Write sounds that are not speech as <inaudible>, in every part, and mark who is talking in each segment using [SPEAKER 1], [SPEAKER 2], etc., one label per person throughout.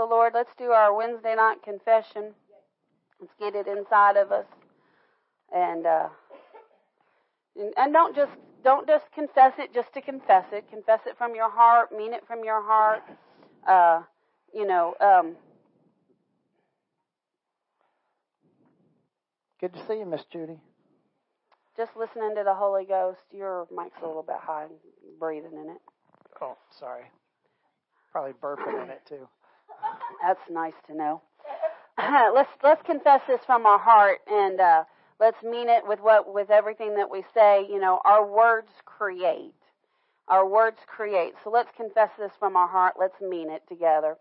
[SPEAKER 1] the Lord. Let's do our Wednesday night confession. Let's get it inside of us, and uh, and don't just don't just confess it just to confess it. Confess it from your heart. Mean it from your heart. Uh, you know. Um,
[SPEAKER 2] Good to see you, Miss Judy.
[SPEAKER 1] just listening to the Holy Ghost. Your mic's a little bit high. Breathing in it.
[SPEAKER 2] Oh, sorry. Probably burping in it too.
[SPEAKER 1] That's nice to know. <laughs> let's let's confess this from our heart and uh, let's mean it with what with everything that we say. You know, our words create. Our words create. So let's confess this from our heart. Let's mean it together.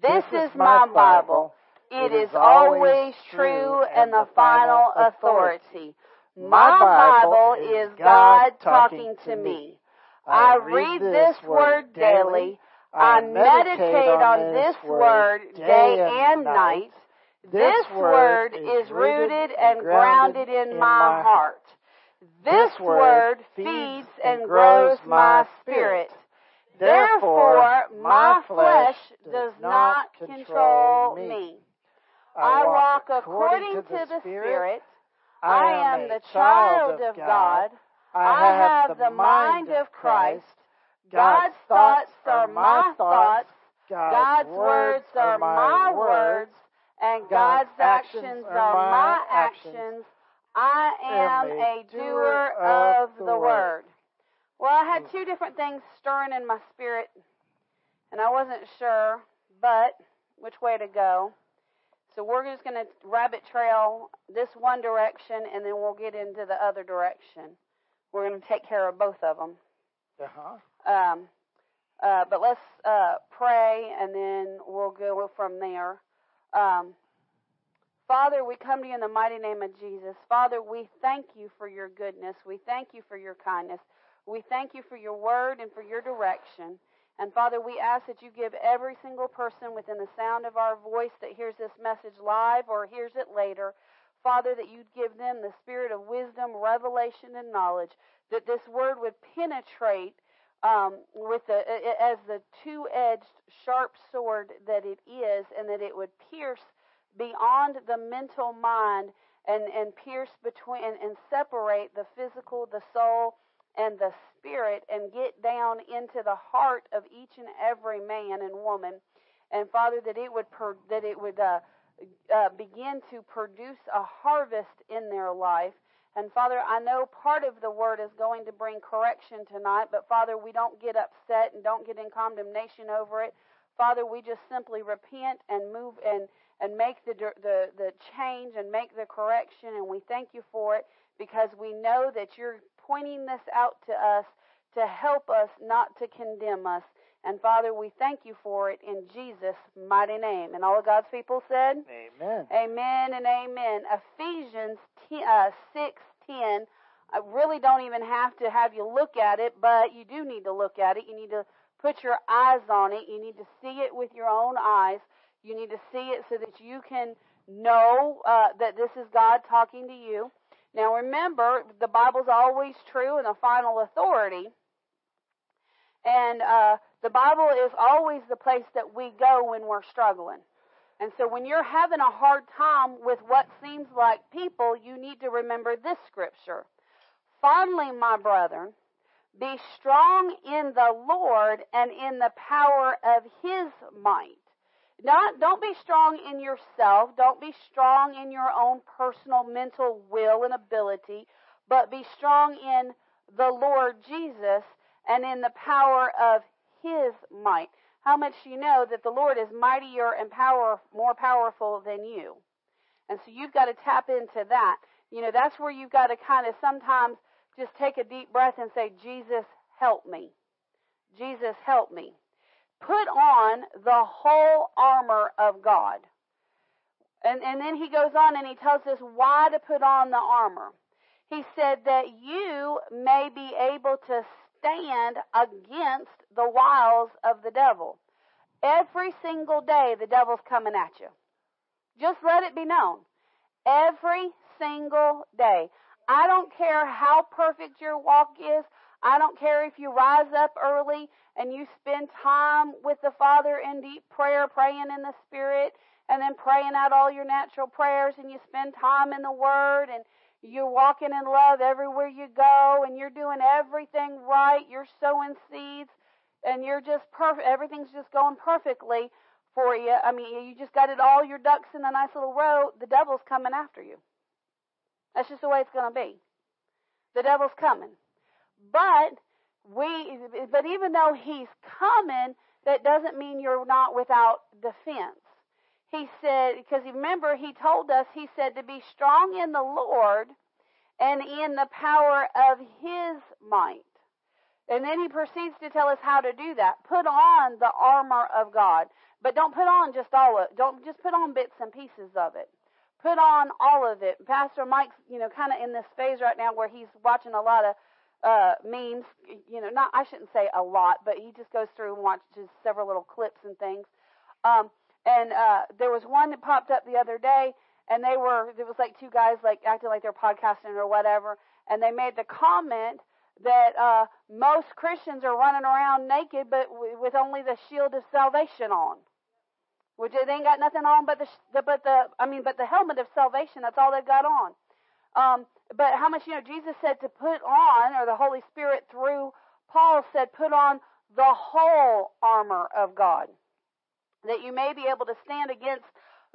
[SPEAKER 1] This, is my Bible. It is always true and the final authority. My Bible is God talking to me. I read this word daily. I meditate on this word day and night. This word is rooted and grounded in my heart. This word feeds and grows my spirit. Therefore, my flesh does not control me. I walk according to the Spirit. I am the child of God. I have the mind of Christ. God's thoughts are my thoughts. God's words are my words. And God's actions are my actions. I am a doer of the word. Well, I had two different things stirring in my spirit, and I wasn't sure, but which way to go. So we're just going to rabbit trail this one direction, and then we'll get into the other direction. We're going to take care of both of them.
[SPEAKER 2] Uh-huh.
[SPEAKER 1] Um, uh, but let's uh, pray, and then we'll go from there. Um, Father, we come to you in the mighty name of Jesus. Father, we thank you for your goodness. We thank you for your kindness. We thank you for your word and for your direction. And Father, we ask that you give every single person within the sound of our voice that hears this message live or hears it later, Father, that you'd give them the spirit of wisdom, revelation, and knowledge, that this word would penetrate um, with the as the two-edged sharp sword that it is, and that it would pierce beyond the mental mind and and pierce between and, and separate the physical, the soul, and the spirit, and get down into the heart of each and every man and woman, and Father, that it would per, that it would uh, uh, begin to produce a harvest in their life. And Father, I know part of the word is going to bring correction tonight, but Father, we don't get upset and don't get in condemnation over it. Father, we just simply repent and move and and make the the the change and make the correction, and we thank you for it because we know that you're pointing this out to us to help us, not to condemn us. And Father, we thank you for it in Jesus' mighty name. And all of God's people said,
[SPEAKER 2] Amen.
[SPEAKER 1] Amen and amen. Ephesians 10, uh, 6 10. I really don't even have to have you look at it, but you do need to look at it. You need to put your eyes on it. You need to see it with your own eyes. You need to see it so that you can know uh, that this is God talking to you. Now remember, the Bible's always true and the final authority. And uh, the Bible is always the place that we go when we're struggling. And so when you're having a hard time with what seems like people, you need to remember this scripture. Finally, my brethren, be strong in the Lord and in the power of his might. Not, don't be strong in yourself. Don't be strong in your own personal mental will and ability, but be strong in the Lord Jesus and in the power of his might. How much do you know that the Lord is mightier and power more powerful than you. And so you've got to tap into that. You know, that's where you've got to kind of sometimes just take a deep breath and say, Jesus, help me. Jesus, help me. Put on the whole armor of God. And, and then he goes on and he tells us why to put on the armor. He said that you may be able to stand against the wiles of the devil. Every single day, the devil's coming at you. Just let it be known. Every single day. I don't care how perfect your walk is. I don't care if you rise up early and you spend time with the Father in deep prayer, praying in the Spirit, and then praying out all your natural prayers, and you spend time in the Word, and you're walking in love everywhere you go, and you're doing everything right. You're sowing seeds, and you're just perfect. Everything's just going perfectly for you. I mean, you just got it all your ducks in a nice little row. The devil's coming after you. That's just the way it's going to be. The devil's coming. But we, but even though he's coming, that doesn't mean you're not without defense. He said, because remember, he told us, he said to be strong in the Lord and in the power of his might. And then he proceeds to tell us how to do that. Put on the armor of God. But don't put on just all of it. Don't just put on bits and pieces of it. Put on all of it. Pastor Mike's, you know, kind of in this phase right now where he's watching a lot of uh memes, you know, not I shouldn't say a lot, but he just goes through and watches several little clips and things. Um and uh there was one that popped up the other day and they were there was like two guys like acting like they're podcasting or whatever and they made the comment that uh most Christians are running around naked but with only the shield of salvation on. Which they ain't got nothing on but the, the but the I mean but the helmet of salvation that's all they've got on. Um but how much, you know, Jesus said to put on, or the Holy Spirit through Paul said, put on the whole armor of God, that you may be able to stand against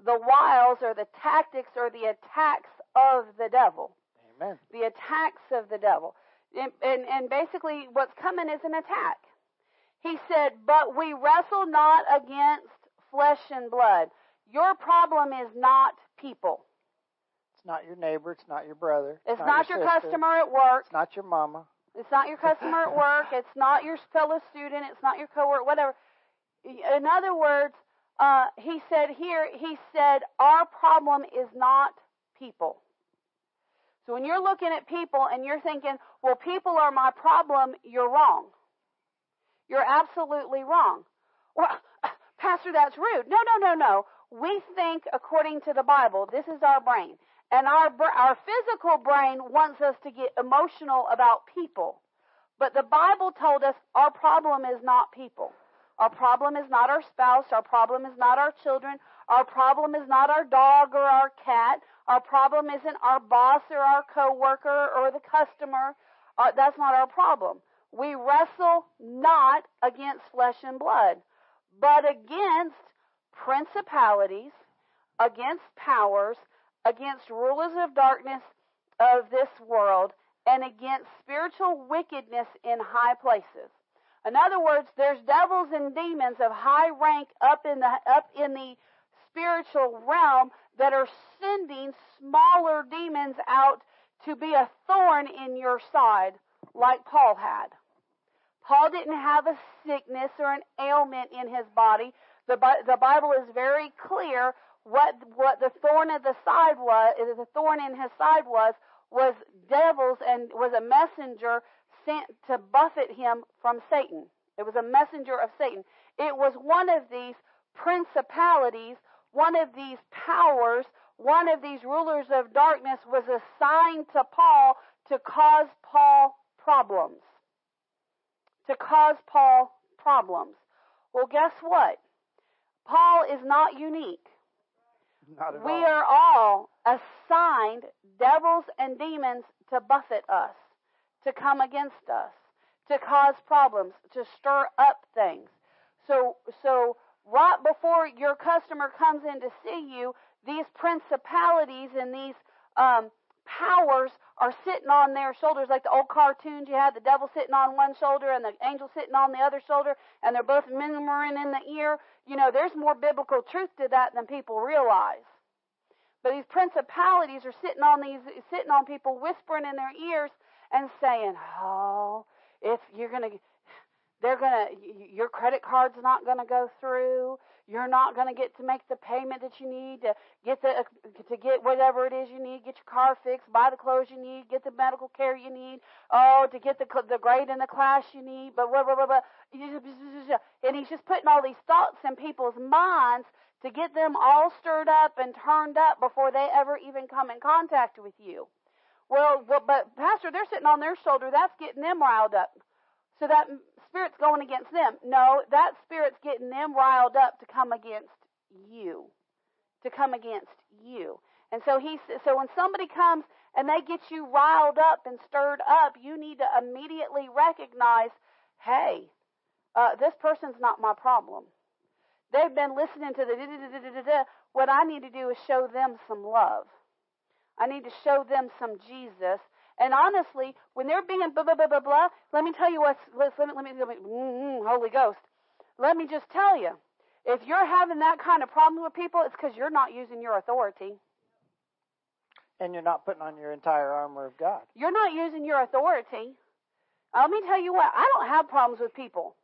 [SPEAKER 1] the wiles or the tactics or the attacks of the devil.
[SPEAKER 2] Amen.
[SPEAKER 1] The attacks of the devil. And, and, and basically, what's coming is an attack. He said, But we wrestle not against flesh and blood. Your problem is not people.
[SPEAKER 2] It's not your neighbor. It's not your brother.
[SPEAKER 1] It's
[SPEAKER 2] not,
[SPEAKER 1] not
[SPEAKER 2] your,
[SPEAKER 1] your customer at work.
[SPEAKER 2] It's not your mama.
[SPEAKER 1] It's not your customer at work. <laughs> It's not your fellow student. It's not your coworker. Whatever. In other words, uh, he said here. He said our problem is not people. So when you're looking at people and you're thinking, well, people are my problem, you're wrong. You're absolutely wrong. Well, <laughs> Pastor, that's rude. No, no, no, no. We think according to the Bible. This is our brain. And our, our physical brain wants us to get emotional about people. But the Bible told us our problem is not people. Our problem is not our spouse. Our problem is not our children. Our problem is not our dog or our cat. Our problem isn't our boss or our coworker or the customer. Uh, that's not our problem. We wrestle not against flesh and blood, but against principalities, against powers, against rulers of darkness of this world, and against spiritual wickedness in high places. In other words, there's devils and demons of high rank up in the up in the spiritual realm that are sending smaller demons out to be a thorn in your side, like Paul had. Paul didn't have a sickness or an ailment in his body. The, the Bible is very clear what what the thorn of the side was, the thorn in his side was, was devils and was a messenger sent to buffet him from Satan. It was a messenger of Satan. It was one of these principalities, one of these powers, one of these rulers of darkness was assigned to Paul to cause Paul problems. To cause Paul problems. Well, guess what? Paul is not unique.
[SPEAKER 2] Not at
[SPEAKER 1] We
[SPEAKER 2] all.
[SPEAKER 1] are all assigned devils and demons to buffet us, to come against us, to cause problems, to stir up things. So, so right before your customer comes in to see you, these principalities and these um, powers are sitting on their shoulders, like the old cartoons. You had the devil sitting on one shoulder and the angel sitting on the other shoulder, and they're both murmuring in the ear. You know, there's more biblical truth to that than people realize. But these principalities are sitting on these, sitting on people, whispering in their ears and saying, "Oh, if you're gonna, they're gonna, your credit card's not gonna go through. You're not gonna get to make the payment that you need to get the, to get whatever it is you need, get your car fixed, buy the clothes you need, get the medical care you need. Oh, to get the the grade in the class you need. But blah blah blah blah. And he's just putting all these thoughts in people's minds to get them all stirred up and turned up before they ever even come in contact with you. Well, well, but Pastor, they're sitting on their shoulder. That's getting them riled up. So that spirit's going against them. No, that spirit's getting them riled up to come against you. To come against you. And so he so when somebody comes and they get you riled up and stirred up, you need to immediately recognize, hey, uh, this person's not my problem. They've been listening to the da da da. What I need to do is show them some love. I need to show them some Jesus. And honestly, when they're being blah blah blah blah blah, let me tell you what's let me let me, let me mm, Holy Ghost. Let me just tell you, if you're having that kind of problem with people, it's because you're not using your authority.
[SPEAKER 2] And you're not putting on your entire armor of God.
[SPEAKER 1] You're not using your authority. Let me tell you what, I don't have problems with people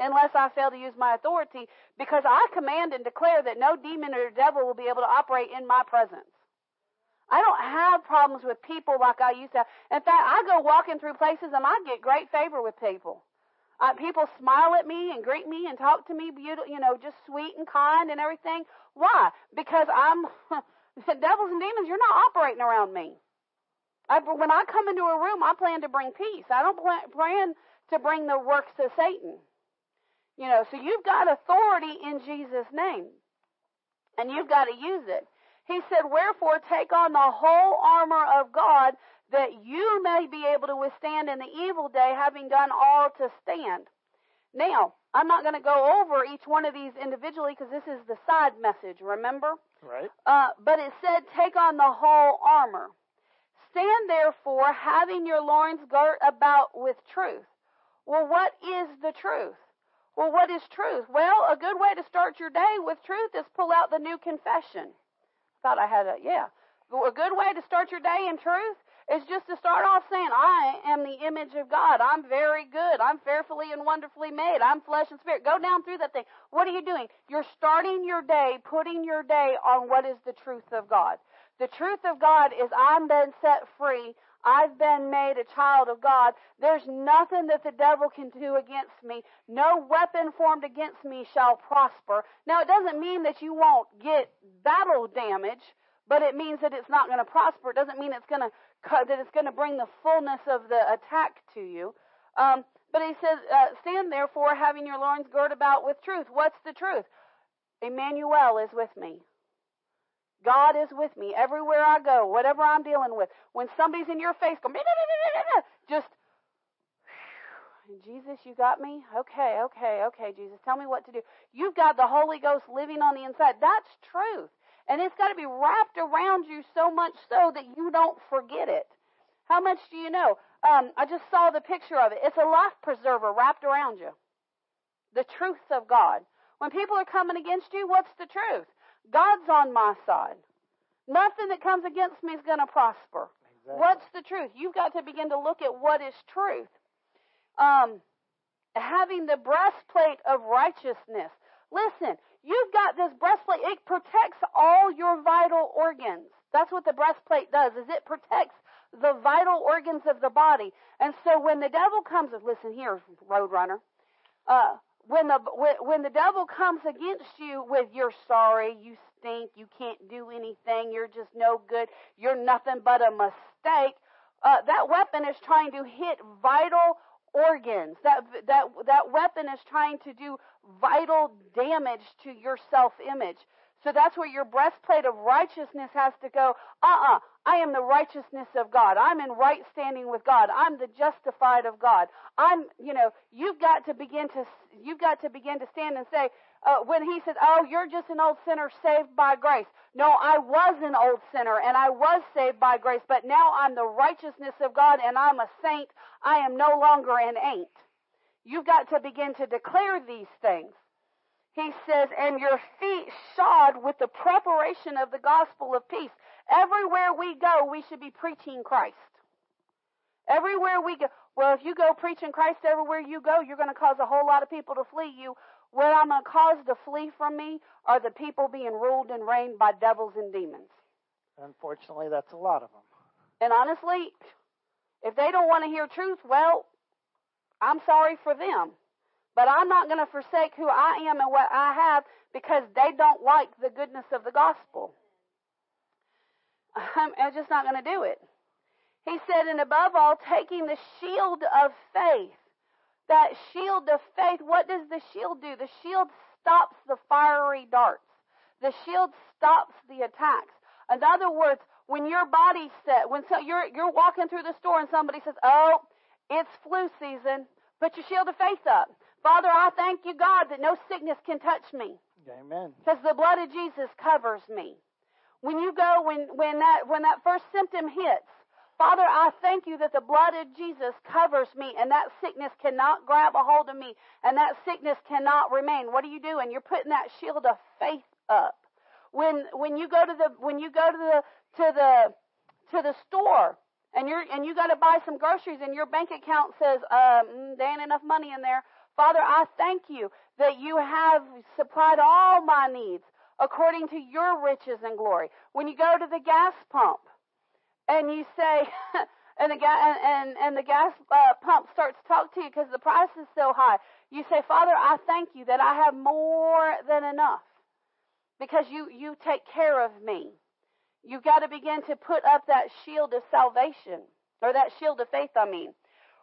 [SPEAKER 1] unless I fail to use my authority because I command and declare that no demon or devil will be able to operate in my presence. I don't have problems with people like I used to. In fact, I go walking through places and I get great favor with people. Uh, people smile at me and greet me and talk to me beautiful, you know, just sweet and kind and everything. Why? Because I'm <laughs> devils and demons. You're not operating around me. I, when I come into a room, I plan to bring peace. I don't plan, plan to bring the works of Satan. You know, so you've got authority in Jesus' name. And you've got to use it. He said, Wherefore take on the whole armor of God that you may be able to withstand in the evil day, having done all to stand. Now, I'm not going to go over each one of these individually because this is the side message, remember?
[SPEAKER 2] Right.
[SPEAKER 1] Uh, but it said, take on the whole armor. Stand therefore, having your loins girt about with truth. Well, what is the truth? Well, what is truth? Well, a good way to start your day with truth is pull out the new confession. Thought I had a, yeah. A good way to start your day in truth is just to start off saying, I am the image of God. I'm very good. I'm fearfully and wonderfully made. I'm flesh and spirit. Go down through that thing. What are you doing? You're starting your day, putting your day on what is the truth of God. The truth of God is I'm been set free. I've been made a child of God. There's nothing that the devil can do against me. No weapon formed against me shall prosper. Now, it doesn't mean that you won't get battle damage, but it means that it's not going to prosper. It doesn't mean it's going to that it's going to bring the fullness of the attack to you. Um, but he says, uh, "Stand therefore, having your loins girt about with truth." What's the truth? Emmanuel is with me. God is with me everywhere I go, whatever I'm dealing with. When somebody's in your face, go, just, Jesus, you got me? Okay, okay, okay, Jesus, tell me what to do. You've got the Holy Ghost living on the inside. That's truth. And it's got to be wrapped around you so much so that you don't forget it. How much do you know? Um, I just saw the picture of it. It's a life preserver wrapped around you. The truth of God. When people are coming against you, what's the truth? God's on my side. Nothing that comes against me is going to prosper.
[SPEAKER 2] Exactly.
[SPEAKER 1] What's the truth? You've got to begin to look at what is truth. Um, having the breastplate of righteousness. Listen, you've got this breastplate. It protects all your vital organs. That's what the breastplate does. Is it protects the vital organs of the body. And so when the devil comes, listen here, Roadrunner. Uh, when the when the devil comes against you with you're sorry, you stink, you can't do anything, you're just no good, you're nothing but a mistake, uh, that weapon is trying to hit vital organs. That that that weapon is trying to do vital damage to your self-image. So that's where your breastplate of righteousness has to go. Uh-uh. I am the righteousness of God. I'm in right standing with God. I'm the justified of God. I'm, you know, you've got to begin to, you've got to begin to stand and say, uh, when he says, oh, you're just an old sinner saved by grace. No, I was an old sinner and I was saved by grace, but now I'm the righteousness of God and I'm a saint. I am no longer an ain't. You've got to begin to declare these things he says, and your feet shod with the preparation of the gospel of peace. Everywhere we go, we should be preaching Christ. Everywhere we go, well, if you go preaching Christ everywhere you go, you're going to cause a whole lot of people to flee you. What I'm going to cause to flee from me are the people being ruled and reigned by devils and demons.
[SPEAKER 2] Unfortunately, that's a lot of them.
[SPEAKER 1] And honestly, if they don't want to hear truth, well, I'm sorry for them. But I'm not going to forsake who I am and what I have because they don't like the goodness of the gospel. I'm, I'm just not going to do it. He said, and above all, taking the shield of faith. That shield of faith, what does the shield do? The shield stops the fiery darts. The shield stops the attacks. In other words, when your body set, when so you're you're walking through the store and somebody says, "Oh, it's flu season," put your shield of faith up. Father, I thank you, God, that no sickness can touch me.
[SPEAKER 2] Amen.
[SPEAKER 1] Because the blood of Jesus covers me. When you go, when when that when that first symptom hits, Father, I thank you that the blood of Jesus covers me and that sickness cannot grab a hold of me and that sickness cannot remain. What are you doing? You're putting that shield of faith up. When when you go to the when you go to the to the to the store and you're and you got to buy some groceries and your bank account says um, there ain't enough money in there. Father, I thank you that you have supplied all my needs according to your riches and glory. When you go to the gas pump and you say, <laughs> and the and, and, and the gas uh, pump starts to talk to you because the price is so high, you say, Father, I thank you that I have more than enough because you you take care of me. You've got to begin to put up that shield of salvation or that shield of faith. I mean.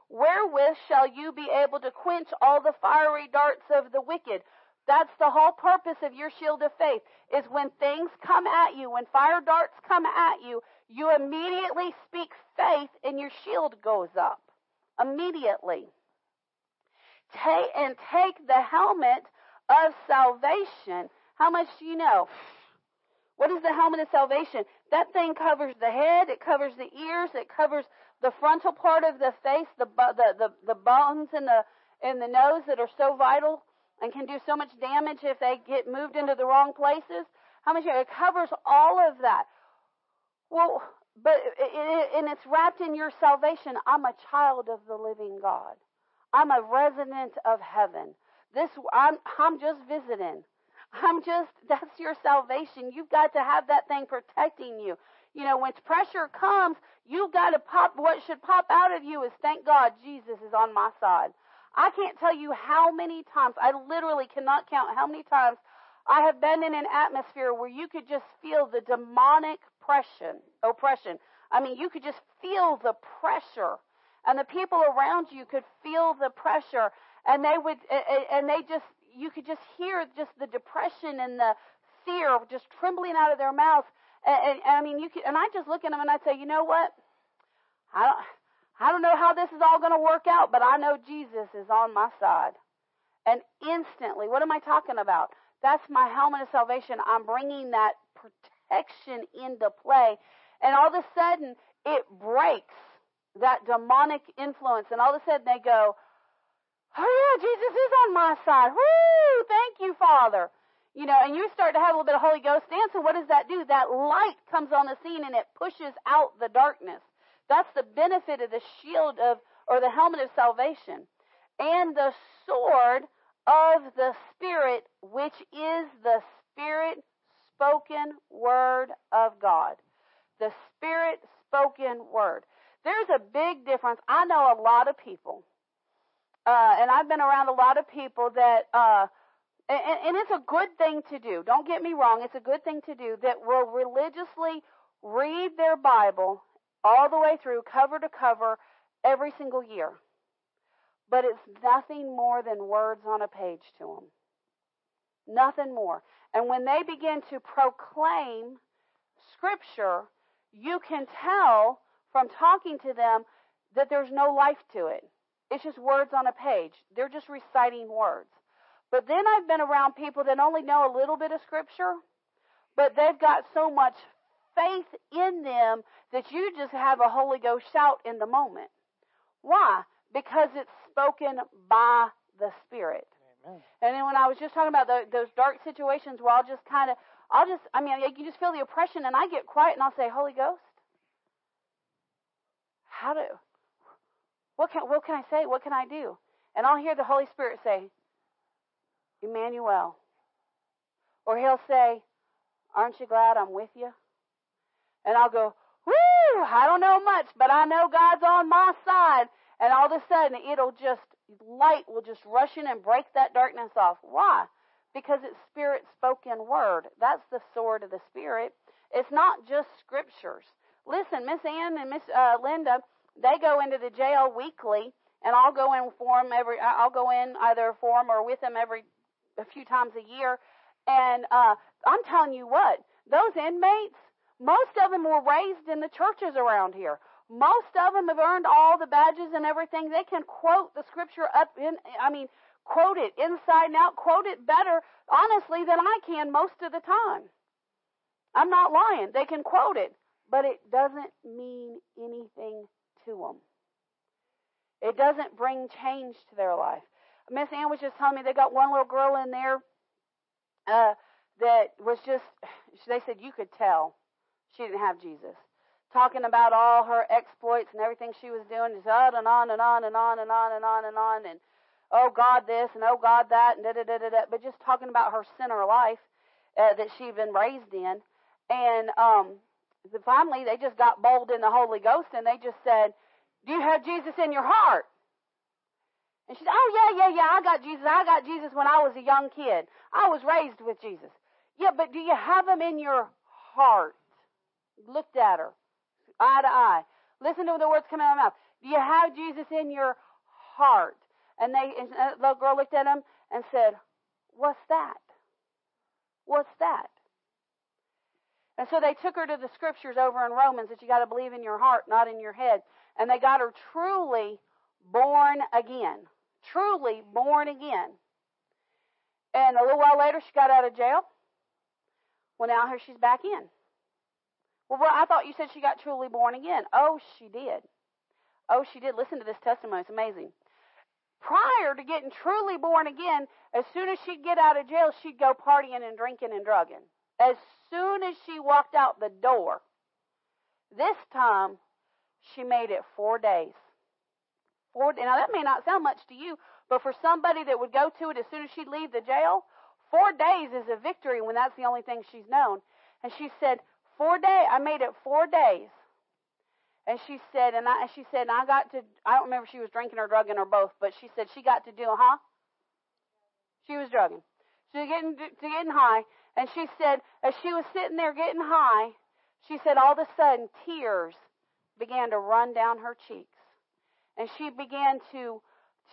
[SPEAKER 1] Wherewith shall you be able to quench all the fiery darts of the wicked? That's the whole purpose of your shield of faith, is when things come at you, when fire darts come at you, you immediately speak faith and your shield goes up. Immediately. Take, and take the helmet of salvation. How much do you know? What is the helmet of salvation? That thing covers the head, it covers the ears, it covers the frontal part of the face, the the the, the bones and the in the nose that are so vital and can do so much damage if they get moved into the wrong places. How much it covers all of that. Well, but it, and it's wrapped in your salvation. I'm a child of the living God. I'm a resident of heaven. This I'm I'm just visiting. I'm just <laughs> that's your salvation. You've got to have that thing protecting you. You know, when pressure comes, you've got to pop, what should pop out of you is thank God Jesus is on my side. I can't tell you how many times, I literally cannot count how many times I have been in an atmosphere where you could just feel the demonic oppression, oppression. I mean, you could just feel the pressure and the people around you could feel the pressure and they would, and they just, you could just hear just the depression and the fear just trembling out of their mouths and, and, I mean, you could, and I just look at them and I say, you know what? I don't, I don't know how this is all going to work out, but I know Jesus is on my side. And instantly, what am I talking about? That's my helmet of salvation. I'm bringing that protection into play. And all of a sudden, it breaks that demonic influence. And all of a sudden, they go, Oh, yeah, Jesus is on my side. Woo! Thank you, Father. You know, and you start to have a little bit of Holy Ghost dance, and what does that do? That light comes on the scene and it pushes out the darkness. That's the benefit of the shield of, or the helmet of salvation. And the sword of the Spirit, which is the Spirit spoken word of God. The Spirit spoken word. There's a big difference. I know a lot of people, uh, and I've been around a lot of people that, uh, and, and it's a good thing to do. Don't get me wrong. It's a good thing to do that will religiously read their Bible all the way through, cover to cover, every single year. But it's nothing more than words on a page to them. Nothing more. And when they begin to proclaim Scripture, you can tell from talking to them that there's no life to it. It's just words on a page. They're just reciting words. But then I've been around people that only know a little bit of scripture, but they've got so much faith in them that you just have a Holy Ghost shout in the moment. Why? Because it's spoken by the Spirit. Amen. And then when I was just talking about the, those dark situations where I'll just kind of, I'll just, I mean, you just feel the oppression and I get quiet and I'll say, Holy Ghost, how do, what can, what can I say? What can I do? And I'll hear the Holy Spirit say, Emmanuel. Or he'll say, Aren't you glad I'm with you? And I'll go, Woo! I don't know much, but I know God's on my side. And all of a sudden, it'll just, light will just rush in and break that darkness off. Why? Because it's Spirit spoken word. That's the sword of the Spirit. It's not just scriptures. listen, Miss Ann and Miss uh, Linda, they go into the jail weekly, and I'll go in for them every. I'll go in either for them or with them every a few times a year. And uh, I'm telling you what, those inmates, most of them were raised in the churches around here. Most of them have earned all the badges and everything. They can quote the scripture up in, I mean, quote it inside and out, quote it better, honestly, than I can most of the time. I'm not lying. They can quote it, but it doesn't mean anything to them. It doesn't bring change to their life. Miss Ann was just telling me they got one little girl in there uh, that was just, they said you could tell she didn't have Jesus. Talking about all her exploits and everything she was doing, just on and on and on and on and on and on and on and oh God this and oh God that and da da da da da. But just talking about her sinner life uh, that she'd been raised in, and um, finally they just got bold in the Holy Ghost and they just said, "Do you have Jesus in your heart?" And she said, Oh, yeah, yeah, yeah, I got Jesus. I got Jesus when I was a young kid. I was raised with Jesus. Yeah, but do you have him in your heart? Looked at her, eye to eye. Listen to the words coming out of my mouth. Do you have Jesus in your heart? And they, and the girl looked at him and said, What's that? What's that? And so they took her to the scriptures over in Romans that you got to believe in your heart, not in your head. And they got her truly born again truly born again. And a little while later, she got out of jail. Well, now here she's back in. Well, I thought you said she got truly born again. Oh, she did. Oh, she did. Listen to this testimony. It's amazing. Prior to getting truly born again, as soon as she'd get out of jail, she'd go partying and drinking and drugging. As soon as she walked out the door, this time she made it four days. Four, now that may not sound much to you, but for somebody that would go to it as soon as she'd leave the jail, four days is a victory when that's the only thing she's known. And she said, four days, I made it four days. And she said, and I, she said, I got to, I don't remember she was drinking or drugging or both, but she said she got to do, huh? She was drugging. She was getting, to getting high. And she said, as she was sitting there getting high, she said all of a sudden tears began to run down her cheeks and she began to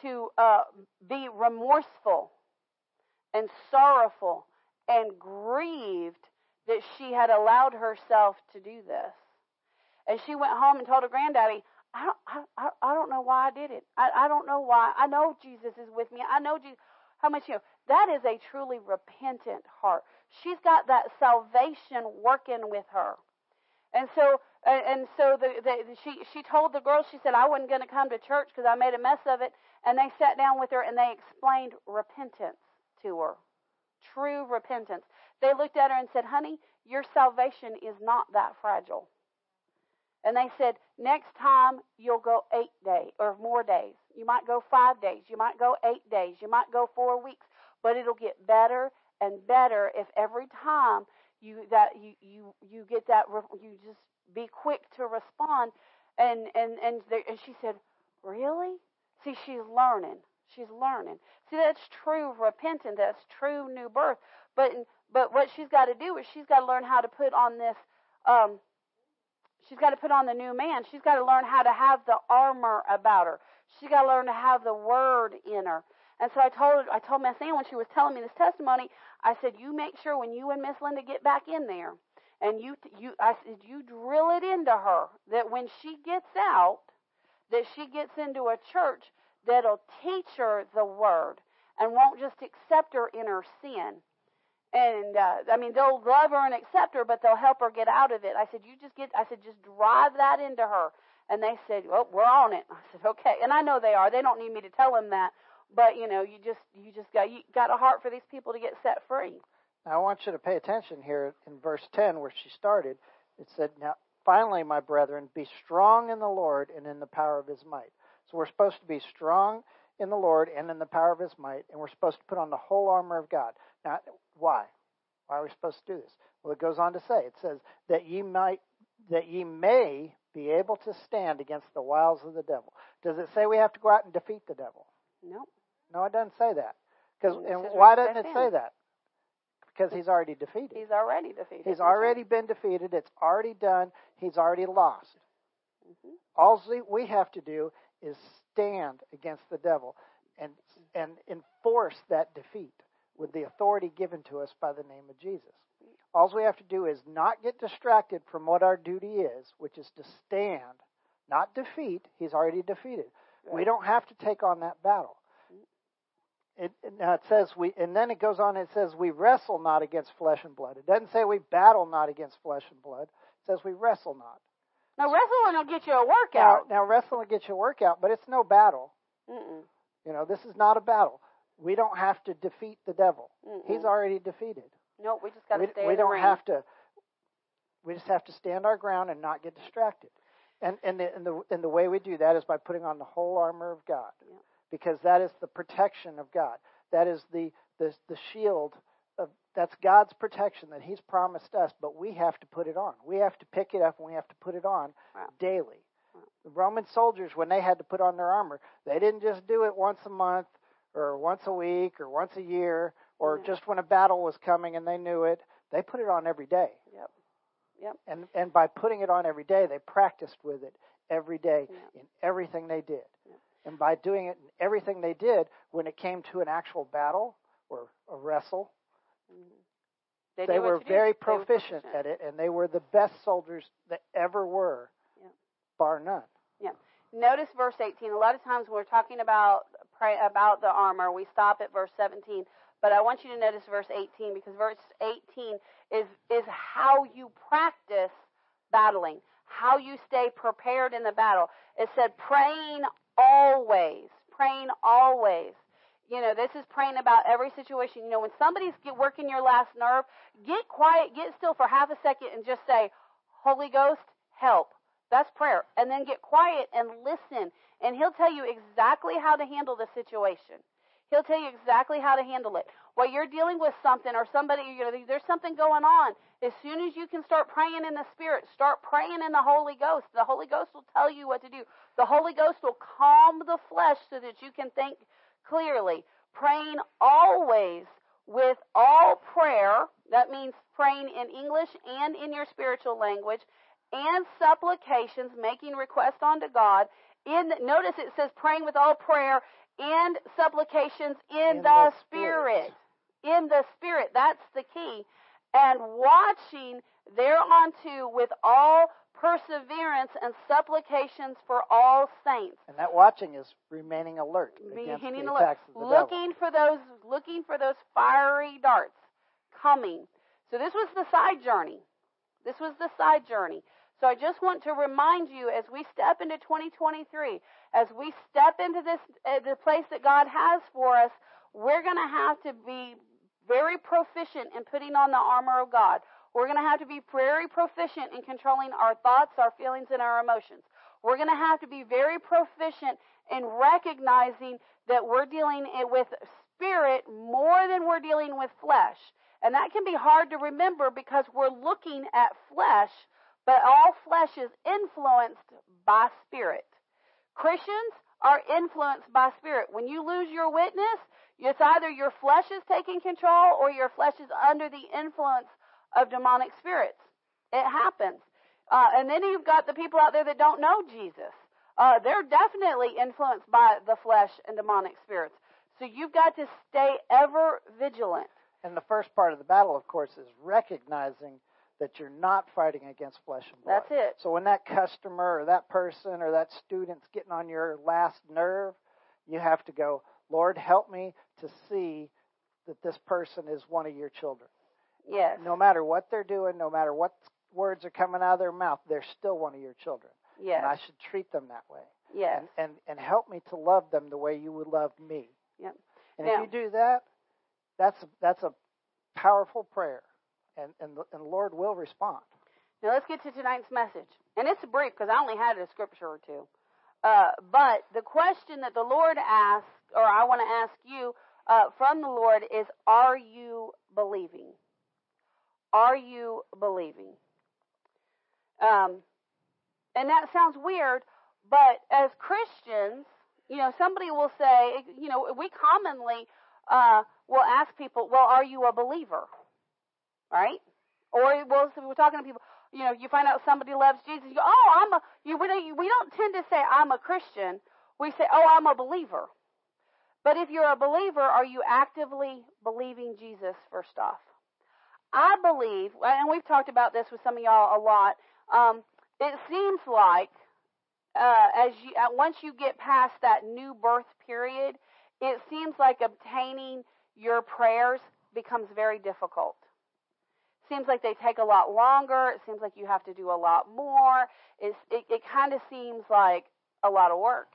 [SPEAKER 1] to uh, be remorseful and sorrowful and grieved that she had allowed herself to do this. And she went home and told her granddaddy, I don't, I, I don't know why I did it. I, I don't know why. I know Jesus is with me. I know Jesus. How much you know? That is a truly repentant heart. She's got that salvation working with her. And so and, so the, the, she she told the girls she said I wasn't going to come to church because I made a mess of it. And they sat down with her and they explained repentance to her, true repentance. They looked at her and said, "Honey, your salvation is not that fragile." And they said, next time you'll go eight days or more days. You might go five days. You might go eight days. You might go four weeks. But it'll get better and better if every time you that you you you get that you just be quick to respond. And and and, there, and she said, really? See, she's learning. She's learning. See, that's true repentance. That's true new birth. But but what she's got to do is she's got to learn how to put on this. Um, she's got to put on the new man. She's got to learn how to have the armor about her. She's got to learn to have the word in her. And so I told I told Miss Ann when she was telling me this testimony, I said, "You make sure when you and Miss Linda get back in there, and you you I said you drill it into her that when she gets out, that she gets into a church that'll teach her the word and won't just accept her in her sin. And uh, I mean, they'll love her and accept her, but they'll help her get out of it. I said, you just get. I said, just drive that into her. And they said, well, we're on it. I said, okay. And I know they are. They don't need me to tell them that, but you know, you just you just got you got a heart for these people to get set free.
[SPEAKER 2] Now, I want you to pay attention here in verse 10 where she started. It said, Now, finally, my brethren, be strong in the Lord and in the power of his might. So we're supposed to be strong in the Lord and in the power of his might, and we're supposed to put on the whole armor of God. Now, why? Why are we supposed to do this? Well, it goes on to say, it says, that ye might that ye may be able to stand against the wiles of the devil. Does it say we have to go out and defeat the devil?
[SPEAKER 1] No.
[SPEAKER 2] No, it doesn't say that. Because and why doesn't it say that? because he's already defeated.
[SPEAKER 1] He's already defeated.
[SPEAKER 2] He's already been defeated. It's already done. He's already lost.
[SPEAKER 1] Mhm.
[SPEAKER 2] All we have to do is stand against the devil and and enforce that defeat with the authority given to us by the name of Jesus. All we have to do is not get distracted from what our duty is, which is to stand, not defeat. He's already defeated. We don't have to take on that battle. It, now it says we, and then it goes on. It says we wrestle not against flesh and blood. It doesn't say we battle not against flesh and blood. It says we wrestle not.
[SPEAKER 1] Now wrestling will get you a workout.
[SPEAKER 2] now wrestling gets you a workout, but it's no battle.
[SPEAKER 1] Mm-mm.
[SPEAKER 2] You know, this is not a battle. We don't have to defeat the devil. He's
[SPEAKER 1] Mm-mm.
[SPEAKER 2] already defeated.
[SPEAKER 1] No, we just got to stay
[SPEAKER 2] we don't have to. We just have to stand our ground and not get distracted. And and the, and the and the way we do that is by putting on the whole armor of God,
[SPEAKER 1] Yeah.
[SPEAKER 2] because that is the protection of God. That is the the the shield of that's God's protection that He's promised us. But we have to put it on. We have to pick it up and we have to put it on
[SPEAKER 1] Wow.
[SPEAKER 2] daily.
[SPEAKER 1] Wow.
[SPEAKER 2] The Roman soldiers, when they had to put on their armor, they didn't just do it once a month or once a week or once a year or
[SPEAKER 1] Yeah.
[SPEAKER 2] just when a battle was coming and they knew it. They put it on every day.
[SPEAKER 1] Yep. Yep.
[SPEAKER 2] And and by putting it on every day, they practiced with it every day
[SPEAKER 1] Yeah.
[SPEAKER 2] in everything they did.
[SPEAKER 1] Yeah.
[SPEAKER 2] And by doing it in everything they did, when it came to an actual battle or a wrestle,
[SPEAKER 1] Mhm.
[SPEAKER 2] they,
[SPEAKER 1] what
[SPEAKER 2] were very
[SPEAKER 1] They were
[SPEAKER 2] proficient at it, and they were the best soldiers that ever were,
[SPEAKER 1] Yeah.
[SPEAKER 2] bar none. Yeah.
[SPEAKER 1] Notice verse 18. A lot of times when we're talking about pray about the armor, we stop at verse 17. But I want you to notice verse 18 because verse 18 is is how you practice battling, how you stay prepared in the battle. It said praying always, praying always. You know, this is praying about every situation. You know, when somebody's get, working your last nerve, get quiet, get still for half a second, and just say, "Holy Ghost, help." That's prayer. And then get quiet and listen. And he'll tell you exactly how to handle the situation. He'll tell you exactly how to handle it. While you're dealing with something or somebody, you know, there's something going on. As soon as you can start praying in the Spirit, start praying in the Holy Ghost. The Holy Ghost will tell you what to do. The Holy Ghost will calm the flesh so that you can think clearly. Praying always with all prayer. That means praying in English and in your spiritual language and supplications, making request unto God. In notice it says praying with all prayer and supplications in,
[SPEAKER 2] In
[SPEAKER 1] the,
[SPEAKER 2] the
[SPEAKER 1] spirit.
[SPEAKER 2] Spirit.
[SPEAKER 1] In the spirit, that's the key. And watching thereunto with all perseverance and supplications for all saints.
[SPEAKER 2] And that watching is remaining alert against
[SPEAKER 1] Beginning
[SPEAKER 2] the attacks of the devil.
[SPEAKER 1] looking for those looking for those fiery darts coming. So this was the side journey. This was the side journey. So I just want to remind you as we step into 2023, as we step into this uh, the place that God has for us, we're going to have to be very proficient in putting on the armor of God. We're going to have to be very proficient in controlling our thoughts, our feelings, and our emotions. We're going to have to be very proficient in recognizing that we're dealing with spirit more than we're dealing with flesh. And that can be hard to remember because we're looking at flesh, but all flesh is influenced by spirit. Christians are influenced by spirit. When you lose your witness, it's either your flesh is taking control or your flesh is under the influence of demonic spirits. It happens. Uh, and then you've got the people out there that don't know Jesus. Uh, they're definitely influenced by the flesh and demonic spirits. So you've got to stay ever vigilant.
[SPEAKER 2] And the first part of the battle, of course, is recognizing that you're not fighting against flesh and blood.
[SPEAKER 1] That's it.
[SPEAKER 2] So when that customer or that person or that student's getting on your last nerve, you have to go, Lord, help me to see that this person is one of your children.
[SPEAKER 1] Yes.
[SPEAKER 2] No matter what they're doing, no matter what words are coming out of their mouth, they're still one of your children.
[SPEAKER 1] Yes.
[SPEAKER 2] And I should treat them that way.
[SPEAKER 1] yes.
[SPEAKER 2] And, and, and help me to love them the way you would love me.
[SPEAKER 1] Yep.
[SPEAKER 2] And
[SPEAKER 1] Now-
[SPEAKER 2] if you do that, that's a, that's a powerful prayer. And, and, the, and the Lord will respond.
[SPEAKER 1] Now let's get to tonight's message. And it's brief because I only had a scripture or two. Uh, but the question that the Lord asked, or I want to ask you uh, from the Lord, is Are you believing? Are you believing? Um, and that sounds weird, but as Christians, you know, somebody will say, you know, we commonly uh, will ask people, well, are you a believer? Right? Or so we're talking to people. You know, you find out somebody loves Jesus. You go, oh, I'm a. You we don't, we don't tend to say I'm a Christian. We say, oh, I'm a believer. But if you're a believer, are you actively believing Jesus first off? I believe, and we've talked about this with some of y'all a lot. Um, it seems like uh, as you uh, once you get past that new birth period, it seems like obtaining your prayers becomes very difficult. Seems like they take a lot longer. It seems like you have to do a lot more. It's, it it kind of seems like a lot of work.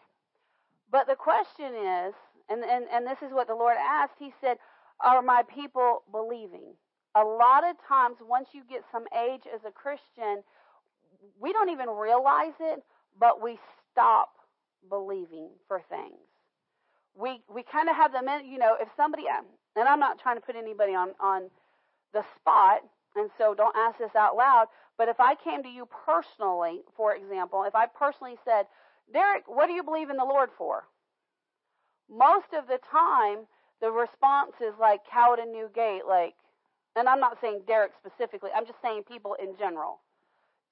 [SPEAKER 1] But the question is, and, and, and this is what the Lord asked, He said, Are my people believing? A lot of times, once you get some age as a Christian, we don't even realize it, but we stop believing for things. We we kind of have them in, you know, if somebody and I'm not trying to put anybody on on the spot, and so don't ask this out loud, but if I came to you personally, for example, if I personally said, "Derek, what do you believe in the Lord for?" Most of the time, the response is like Cowden Newgate, like, and I'm not saying Derek specifically, I'm just saying people in general.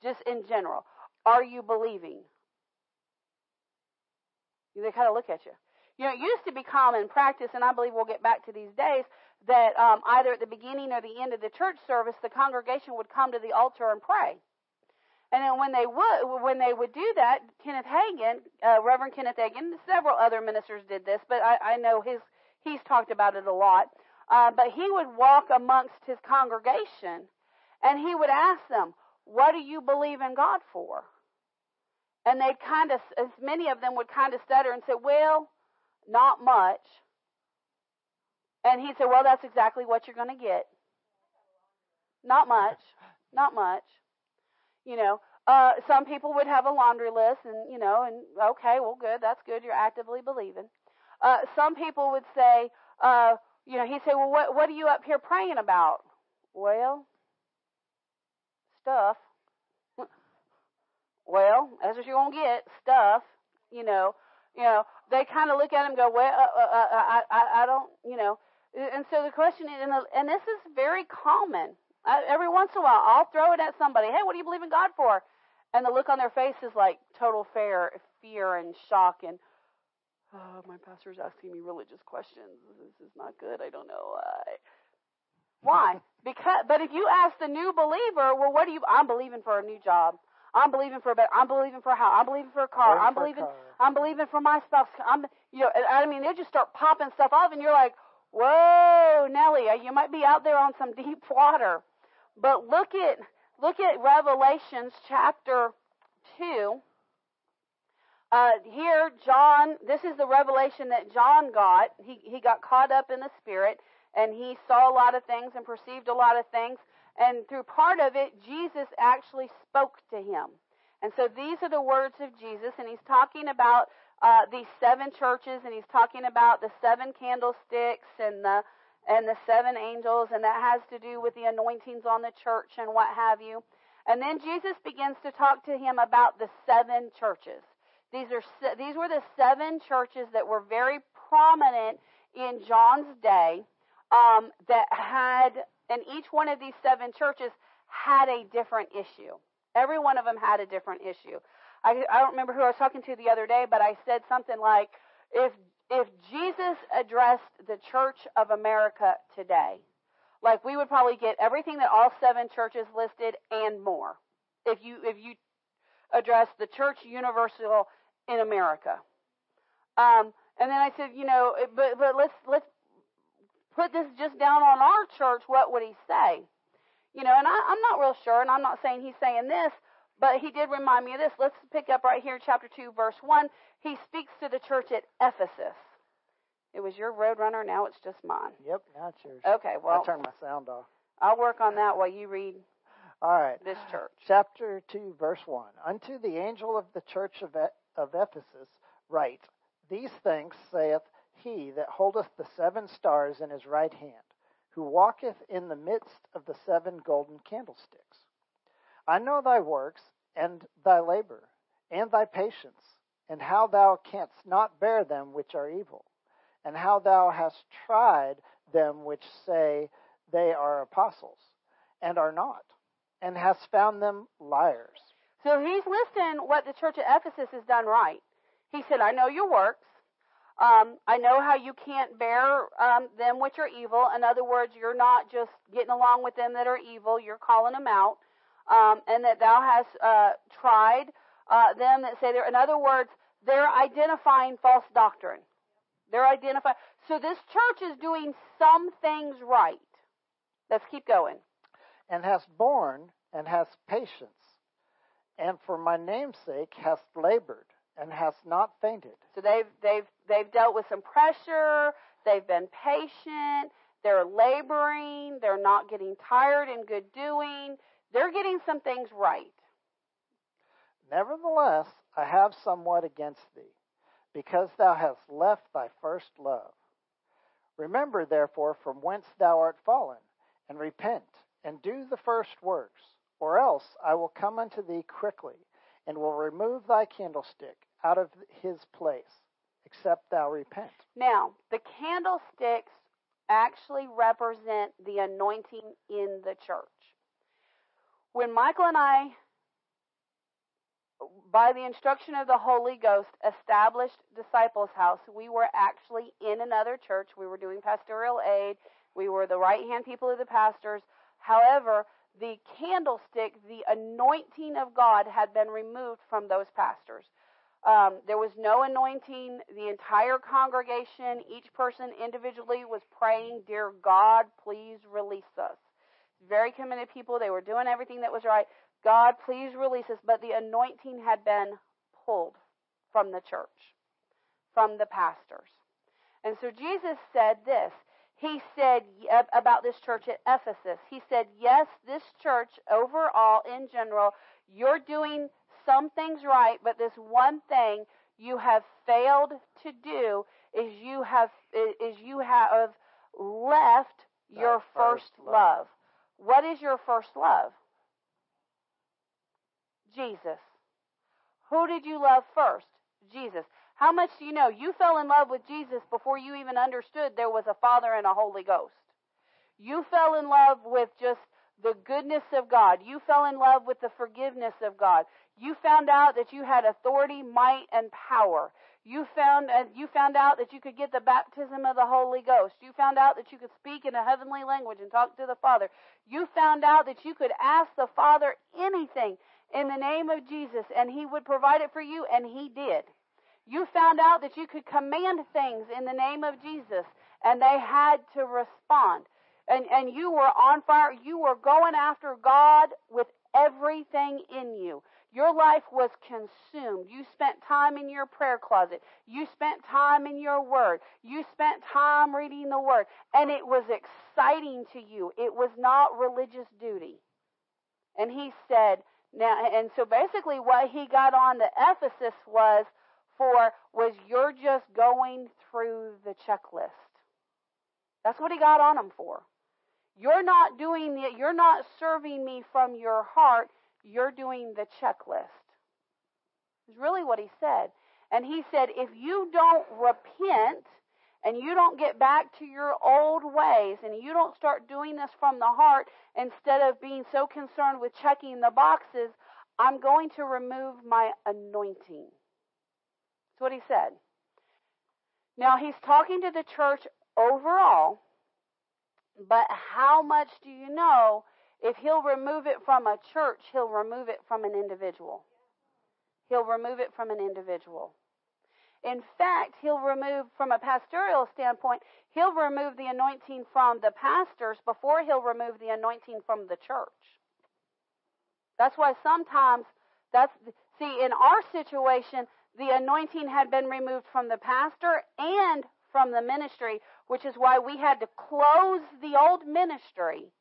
[SPEAKER 1] Just in general. Are you believing? They kind of look at you. You know, it used to be common practice, and I believe we'll get back to these days, that um, either at the beginning or the end of the church service, the congregation would come to the altar and pray. And then when they would when they would do that, Kenneth Hagin, uh, Reverend Kenneth Hagin, several other ministers did this, but I, I know his he's talked about it a lot. Uh, but he would walk amongst his congregation, and he would ask them, "What do you believe in God for?" And they kind of, as many of them would kind of stutter and say, "Well, not much." And he said, "Well, that's exactly what you're going to get. Not much, not much." You know, uh, some people would have a laundry list, and you know, and okay, well, good, that's good. You're actively believing. Uh, some people would say, uh, you know, he'd say, well, what what are you up here praying about? Well, stuff. <laughs> well, that's what you're gonna get, stuff. You know, you know, they kind of look at him and go, well, uh, uh, uh, I, I, I don't, you know. And so the question is, and, this is very common I, every once in a while, I'll throw it at somebody. Hey, what do you believe in God for? And the look on their face is like total fear, fear and shock and oh, my pastor's asking me religious questions. This is not good. I don't know why. Why? Because, but if you ask the new believer, well, what do you? I'm believing for a new job. I'm believing for a better. I'm believing for a house. I'm believing for a car. I'm believing. I'm believing for my spouse. I'm. You know. I mean, they just start popping stuff off, and you're like, "Whoa, Nellie, you might be out there on some deep water." But look at look at Revelations chapter two. Uh, here, John. This is the revelation that John got. He he got caught up in the spirit, and he saw a lot of things and perceived a lot of things. And through part of it, Jesus actually spoke to him. And so these are the words of Jesus, and he's talking about uh, these seven churches, and he's talking about the seven candlesticks and the and the seven angels, and that has to do with the anointings on the church and what have you. And then Jesus begins to talk to him about the seven churches. These are these were the seven churches that were very prominent in John's day um, that had, and each one of these seven churches had a different issue. Every one of them had a different issue. I, I don't remember who I was talking to the other day, but I said something like, if if Jesus addressed the Church of America today, like we would probably get everything that all seven churches listed and more. If you if you address the Church Universal in America, um, and then I said, you know, but but let's let's put this just down on our church. What would he say? You know, and I, I'm not real sure, and I'm not saying he's saying this, but he did remind me of this. Let's pick up right here, chapter 2, verse 1. He speaks to the church at Ephesus. It was your Roadrunner, now it's just mine.
[SPEAKER 2] Yep, now it's yours.
[SPEAKER 1] Okay, well.
[SPEAKER 2] I turned my sound off.
[SPEAKER 1] I'll work on that while you read
[SPEAKER 2] All right.
[SPEAKER 1] this church.
[SPEAKER 2] Chapter 2, verse 1. Unto the angel of the church of, of Ephesus write, These things saith he that holdeth the seven stars in his right hand, who walketh in the midst of the seven golden candlesticks. I know thy works, and thy labor, and thy patience, and how thou canst not bear them which are evil, and how thou hast tried them which say they are apostles, and are not, and hast found them liars.
[SPEAKER 1] So he's listing what the church at Ephesus has done right. He said, I know your works. Um, I know how you can't bear um, them which are evil. In other words, you're not just getting along with them that are evil. You're calling them out. Um, and that thou hast uh, tried uh, them that say they're, in other words, they're identifying false doctrine. They're identifying. So this church is doing some things right. Let's keep going.
[SPEAKER 2] And hast borne and hast patience, and for my name's sake hast labored and hast not fainted.
[SPEAKER 1] So they've they've they've dealt with some pressure. They've been patient. They're laboring. They're not getting tired in good doing. They're getting some things right.
[SPEAKER 2] Nevertheless, I have somewhat against thee, because thou hast left thy first love. Remember, therefore, from whence thou art fallen, and repent, and do the first works, or else I will come unto thee quickly, and will remove thy candlestick out of his place, except thou repent.
[SPEAKER 1] Now, the candlesticks actually represent the anointing in the church. When Michael and I by the instruction of the Holy Ghost, established Disciples House. We were actually in another church. We were doing pastoral aid. We were the right hand people of the pastors. However, the candlestick, the anointing of God, had been removed from those pastors. Um, there was no anointing. The entire congregation, each person individually was praying, Dear God, please release us. Very committed people. They were doing everything that was right. God, please release us. But the anointing had been pulled from the church, from the pastors. And so Jesus said this. He said about this church at Ephesus, he said, Yes, this church overall, in general, you're doing some things right, but this one thing you have failed to do is you have is you have left your first, love. What is your first love? Jesus. Who did you love first? Jesus. How much do you know? You fell in love with Jesus before you even understood there was a Father and a Holy Ghost. You fell in love with just the goodness of God. You fell in love with the forgiveness of God. You found out that you had authority, might, and power. You found uh, you found out that you could get the baptism of the Holy Ghost. You found out that you could speak in a heavenly language and talk to the Father. You found out that you could ask the Father anything in the name of Jesus and he would provide it for you and he did. You found out that you could command things in the name of Jesus and they had to respond. And, and you were on fire. You were going after God with everything in you. Your life was consumed. You spent time in your prayer closet. You spent time in your word. You spent time reading the word. And it was exciting to you. It was not religious duty. And he said, now, and so basically what he got on the Ephesus was for was you're just going through the checklist. That's what he got on them for. You're not doing the, you're not serving me from your heart. You're doing the checklist. Is really what he said. And he said, if you don't repent and you don't get back to your old ways and you don't start doing this from the heart instead of being so concerned with checking the boxes, I'm going to remove my anointing. That's what he said. Now he's talking to the church overall, but how much do you know if he'll remove it from a church, he'll remove it from an individual? He'll remove it from an individual. In fact, he'll remove, from a pastoral standpoint, he'll remove the anointing from the pastors before he'll remove the anointing from the church. That's why sometimes, that's, see, in our situation, the anointing had been removed from the pastor and from the ministry, which is why we had to close the old ministry.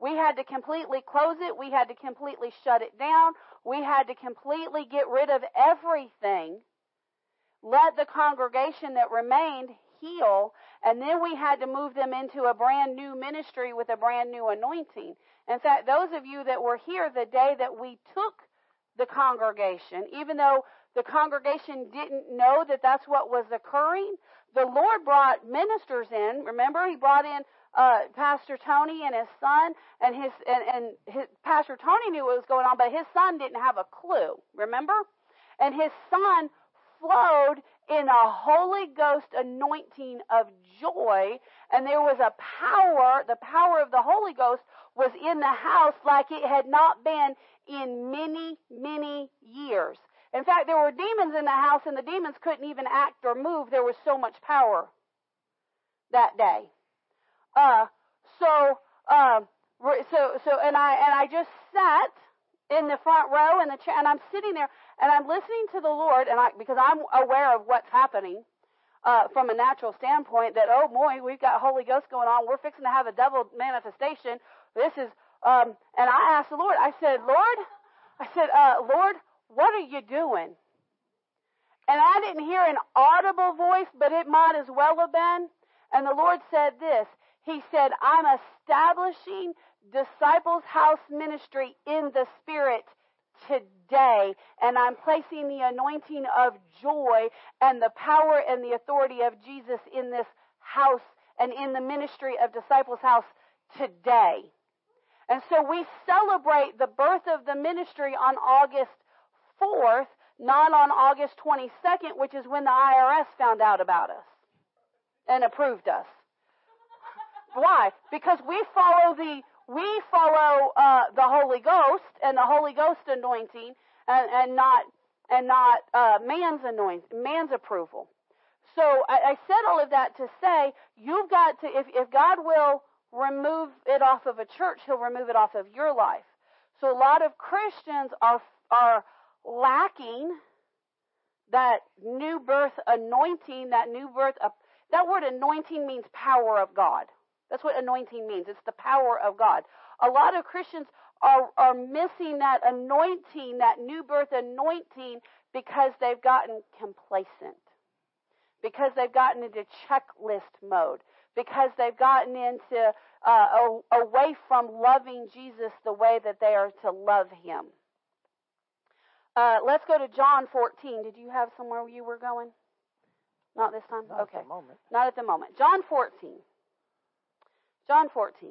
[SPEAKER 1] We had to completely close it. We had to completely shut it down. We had to completely get rid of everything let the congregation that remained heal, and then we had to move them into a brand new ministry with a brand new anointing. In fact, those of you that were here the day that we took the congregation, even though the congregation didn't know that that's what was occurring, the Lord brought ministers in. Remember, He brought in uh, Pastor Tony and his son, and his and, and his Pastor Tony knew what was going on, but his son didn't have a clue. Remember? And his son flowed in a Holy Ghost anointing of joy, and there was a power. The power of the Holy Ghost was in the house like it had not been in many, many years. In fact, there were demons in the house, and the demons couldn't even act or move. There was so much power that day. Uh, so, uh, so, so, and I and I just sat in the front row in the chair, and I'm sitting there, and I'm listening to the Lord, and I because I'm aware of what's happening. Uh, from a natural standpoint, that oh boy, we've got Holy Ghost going on. We're fixing to have a double manifestation. This is, um, and I asked the Lord. I said, Lord, I said, uh, Lord, what are you doing? And I didn't hear an audible voice, but it might as well have been. And the Lord said this. He said, I'm establishing Disciples House Ministry in the Spirit today, and I'm placing the anointing of joy and the power and the authority of Jesus in this house and in the ministry of Disciples House today. And so we celebrate the birth of the ministry on August 4th, not on August 22nd, which is when the IRS found out about us and approved us. Why? Because we follow the we follow uh, the Holy Ghost and the Holy Ghost anointing, and, and not and not uh, man's anointing, man's approval. So I, I said all of that to say you've got to if if God will remove it off of a church, He'll remove it off of your life. So a lot of Christians are are lacking that new birth anointing, that new birth. That word anointing means power of God. That's what anointing means. It's the power of God. A lot of Christians are, are missing that anointing, that new birth anointing, because they've gotten complacent. Because they've gotten into checklist mode. Because they've gotten into, uh, away from loving Jesus the way that they are to love Him. Uh, let's go to John 14. Did you have somewhere you were going? Not this time?
[SPEAKER 2] Not
[SPEAKER 1] okay.
[SPEAKER 2] At the moment.
[SPEAKER 1] Not at the moment. John 14. John 14.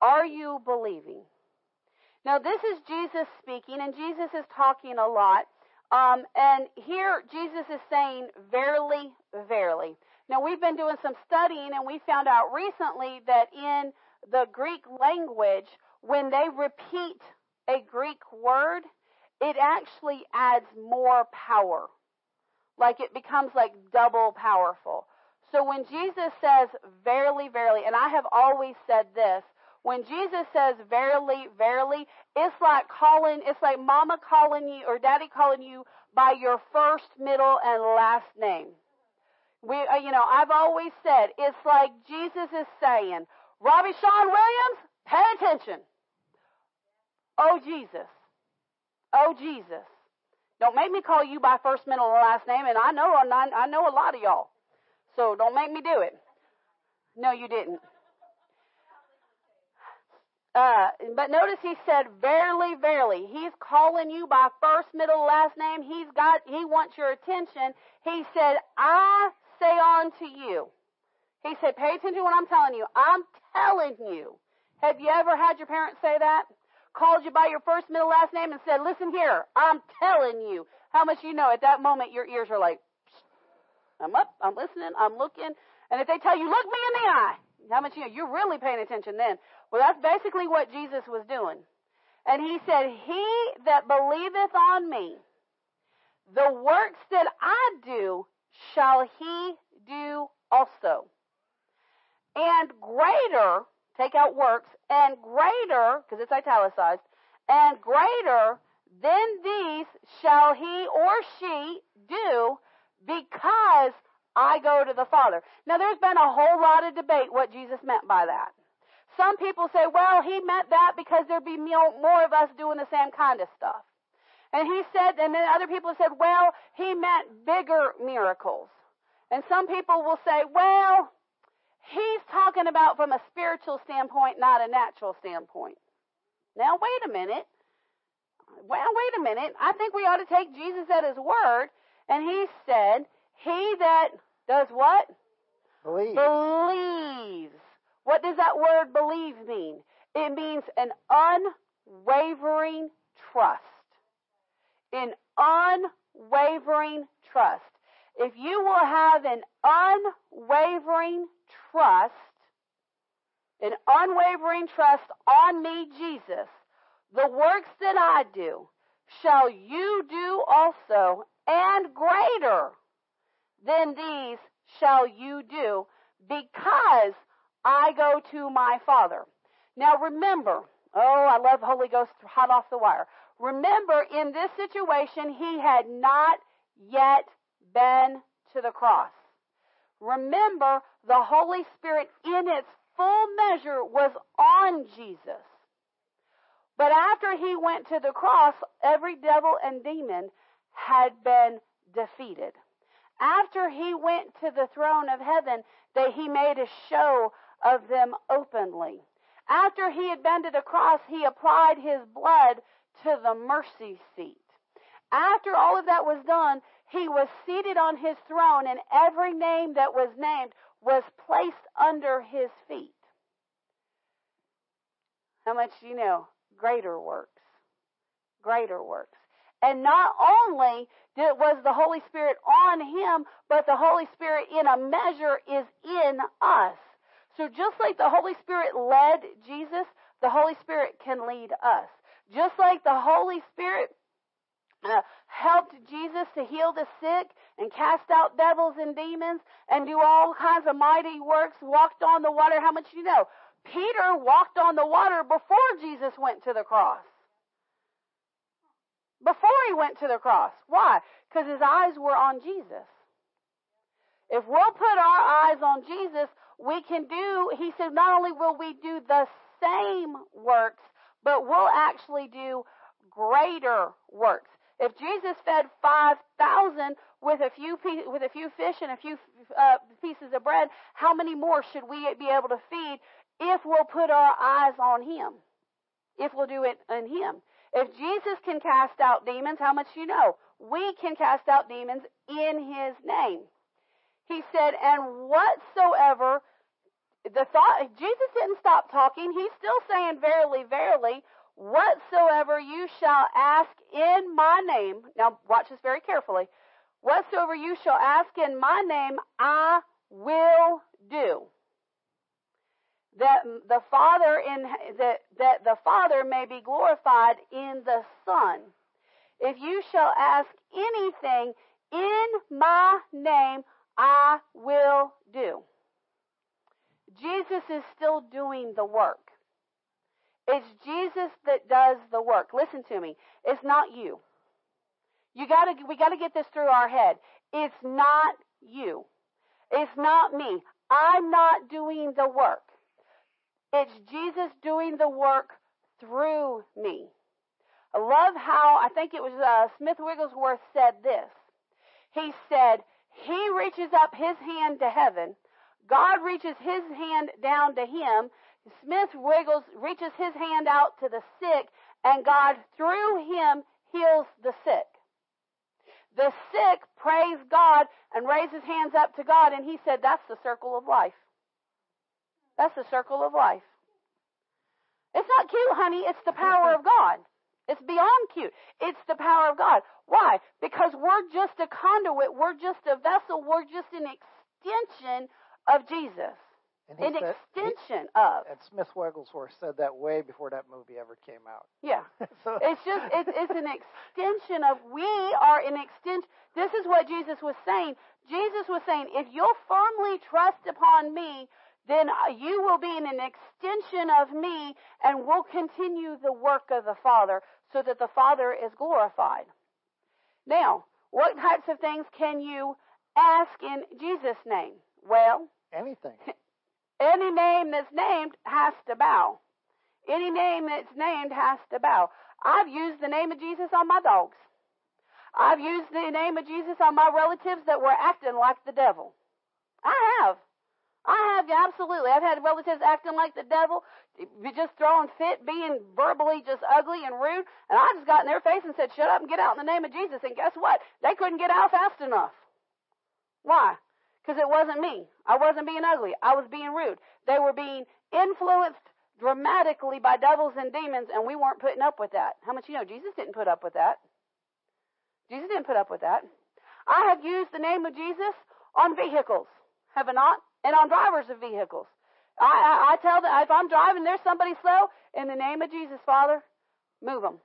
[SPEAKER 1] Are you believing? Now, this is Jesus speaking, and Jesus is talking a lot. Um, and here, Jesus is saying, Verily, verily. Now, we've been doing some studying, and we found out recently that in the Greek language, when they repeat a Greek word, it actually adds more power. Like it becomes like double powerful. So when Jesus says, verily, verily, and I have always said this, when Jesus says, verily, verily, it's like calling, it's like mama calling you or daddy calling you by your first, middle, and last name. We, uh, you know, I've always said, it's like Jesus is saying, Robbie Sean Williams, pay attention. Oh, Jesus. Oh, Jesus. Don't make me call you by first, middle, and last name, and I know, I know a lot of y'all. So don't make me do it. No, you didn't. Uh, but notice he said, verily, verily. He's calling you by first, middle, last name. He's got, he wants your attention. He said, I say unto you. He said, pay attention to what I'm telling you. I'm telling you. Have you ever had your parents say that? Called you by your first, middle, last name and said, listen here, I'm telling you. How much you know at that moment your ears are like, I'm up, I'm listening, I'm looking. And if they tell you, look me in the eye, how much you know, you're really paying attention then. Well, that's basically what Jesus was doing. And he said, He that believeth on me, the works that I do, shall he do also. And greater, take out works, and greater, because it's italicized, and greater than these shall he or she do because I go to the Father. Now, there's been a whole lot of debate what Jesus meant by that. Some people say, well, he meant that because there'd be more of us doing the same kind of stuff. And he said, and then other people said, well, he meant bigger miracles. And some people will say, well, he's talking about from a spiritual standpoint, not a natural standpoint. Now, wait a minute. Well, wait a minute. I think we ought to take Jesus at his word and he said, He that does what?
[SPEAKER 2] Believe.
[SPEAKER 1] believes. What does that word believe mean? It means an unwavering trust. An unwavering trust. If you will have an unwavering trust, an unwavering trust on me, Jesus, the works that I do shall you do also, and greater than these shall you do, because I go to my Father. Now remember, oh, I love Holy Ghost hot off the wire. Remember, in this situation, he had not yet been to the cross. Remember, the Holy Spirit in its full measure was on Jesus. But after he went to the cross, every devil and demon had been defeated. After he went to the throne of heaven, that he made a show of them openly. After he had been to the cross, he applied his blood to the mercy seat. After all of that was done, he was seated on his throne, and every name that was named was placed under his feet. How much do you know? Greater works. Greater works. And not only was the Holy Spirit on him, but the Holy Spirit in a measure is in us. So just like the Holy Spirit led Jesus, the Holy Spirit can lead us. Just like the Holy Spirit uh, helped Jesus to heal the sick and cast out devils and demons and do all kinds of mighty works, walked on the water. How much do you know? Peter walked on the water before Jesus went to the cross. Before he went to the cross. Why? Because his eyes were on Jesus. If we'll put our eyes on Jesus, we can do, he said, not only will we do the same works, but we'll actually do greater works. If Jesus fed 5,000 with a few with a few fish and a few uh, pieces of bread, how many more should we be able to feed if we'll put our eyes on him? If we'll do it in him. If Jesus can cast out demons, how much do you know? We can cast out demons in his name. He said, and whatsoever the thought Jesus didn't stop talking. He's still saying, Verily, verily, whatsoever you shall ask in my name. Now watch this very carefully. Whatsoever you shall ask in my name, I will do. That the Father in that, that the Father may be glorified in the Son. If you shall ask anything in my name, I will do. Jesus is still doing the work. It's Jesus that does the work. Listen to me. It's not you. You gotta, we gotta get this through our head. It's not you. It's not me. I'm not doing the work. It's Jesus doing the work through me. I love how, I think it was uh, Smith Wigglesworth said this. He said, He reaches up His hand to heaven God reaches his hand down to him. Smith wiggles, reaches his hand out to the sick, and God, through him, heals the sick. The sick praise God and raise his hands up to God, and he said, That's the circle of life. That's the circle of life. It's not cute, honey. It's the power of God. It's beyond cute. It's the power of God. Why? Because we're just a conduit. We're just a vessel. We're just an extension of Jesus. An said, extension
[SPEAKER 2] he,
[SPEAKER 1] of.
[SPEAKER 2] And Smith Wigglesworth said that way before that movie ever came out.
[SPEAKER 1] Yeah. <laughs> so. It's just, it's, it's an extension of, we are an extension. This is what Jesus was saying. Jesus was saying, if you'll firmly trust upon me, then uh, you will be in an extension of me and will continue the work of the Father so that the Father is glorified. Now, what types of things can you ask in Jesus' name? Well,
[SPEAKER 2] Anything. <laughs>
[SPEAKER 1] Any name that's named has to bow. Any name that's named has to bow. I've used the name of Jesus on my dogs. I've used the name of Jesus on my relatives that were acting like the devil. I have. I have, absolutely. I've had relatives acting like the devil, just throwing fit, being verbally just ugly and rude, and I just got in their face and said, shut up and get out in the name of Jesus. And guess what? They couldn't get out fast enough. Why? Because it wasn't me. I wasn't being ugly. I was being rude. They were being influenced dramatically by devils and demons, and we weren't putting up with that. How much you know? Jesus didn't put up with that. Jesus didn't put up with that. I have used the name of Jesus on vehicles, have I not? And on drivers of vehicles. I, I, I tell them, if I'm driving, there's somebody slow, in the name of Jesus, Father, move them.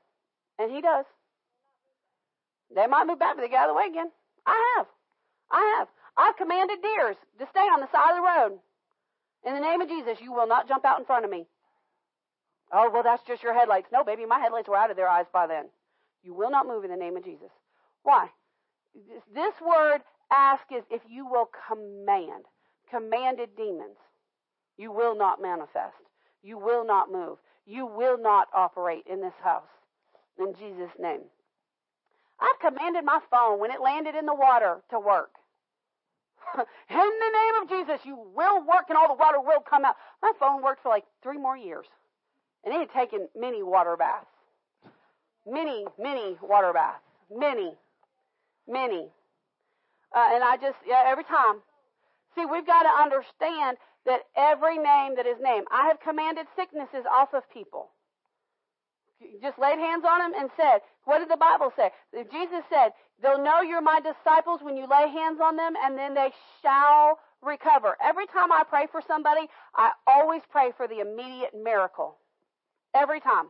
[SPEAKER 1] And He does. They might move back, but they get out of the way again. I have. I have. I've commanded deers to stay on the side of the road. In the name of Jesus, you will not jump out in front of me. Oh, well, that's just your headlights. No, baby, my headlights were out of their eyes by then. You will not move in the name of Jesus. Why? This word ask is if you will command, commanded demons. You will not manifest. You will not move. You will not operate in this house. In Jesus' name. I've commanded my phone when it landed in the water to work. <laughs> in the name of Jesus, you will work and all the water will come out. My phone worked for like three more years. And it had taken many water baths. Many, many water baths. Many, many. Uh, and I just, yeah, every time. See, we've got to understand that every name that is named, I have commanded sicknesses off of people. Just laid hands on them and said, what did the Bible say? Jesus said, they'll know you're my disciples when you lay hands on them and then they shall recover. Every time I pray for somebody, I always pray for the immediate miracle. Every time.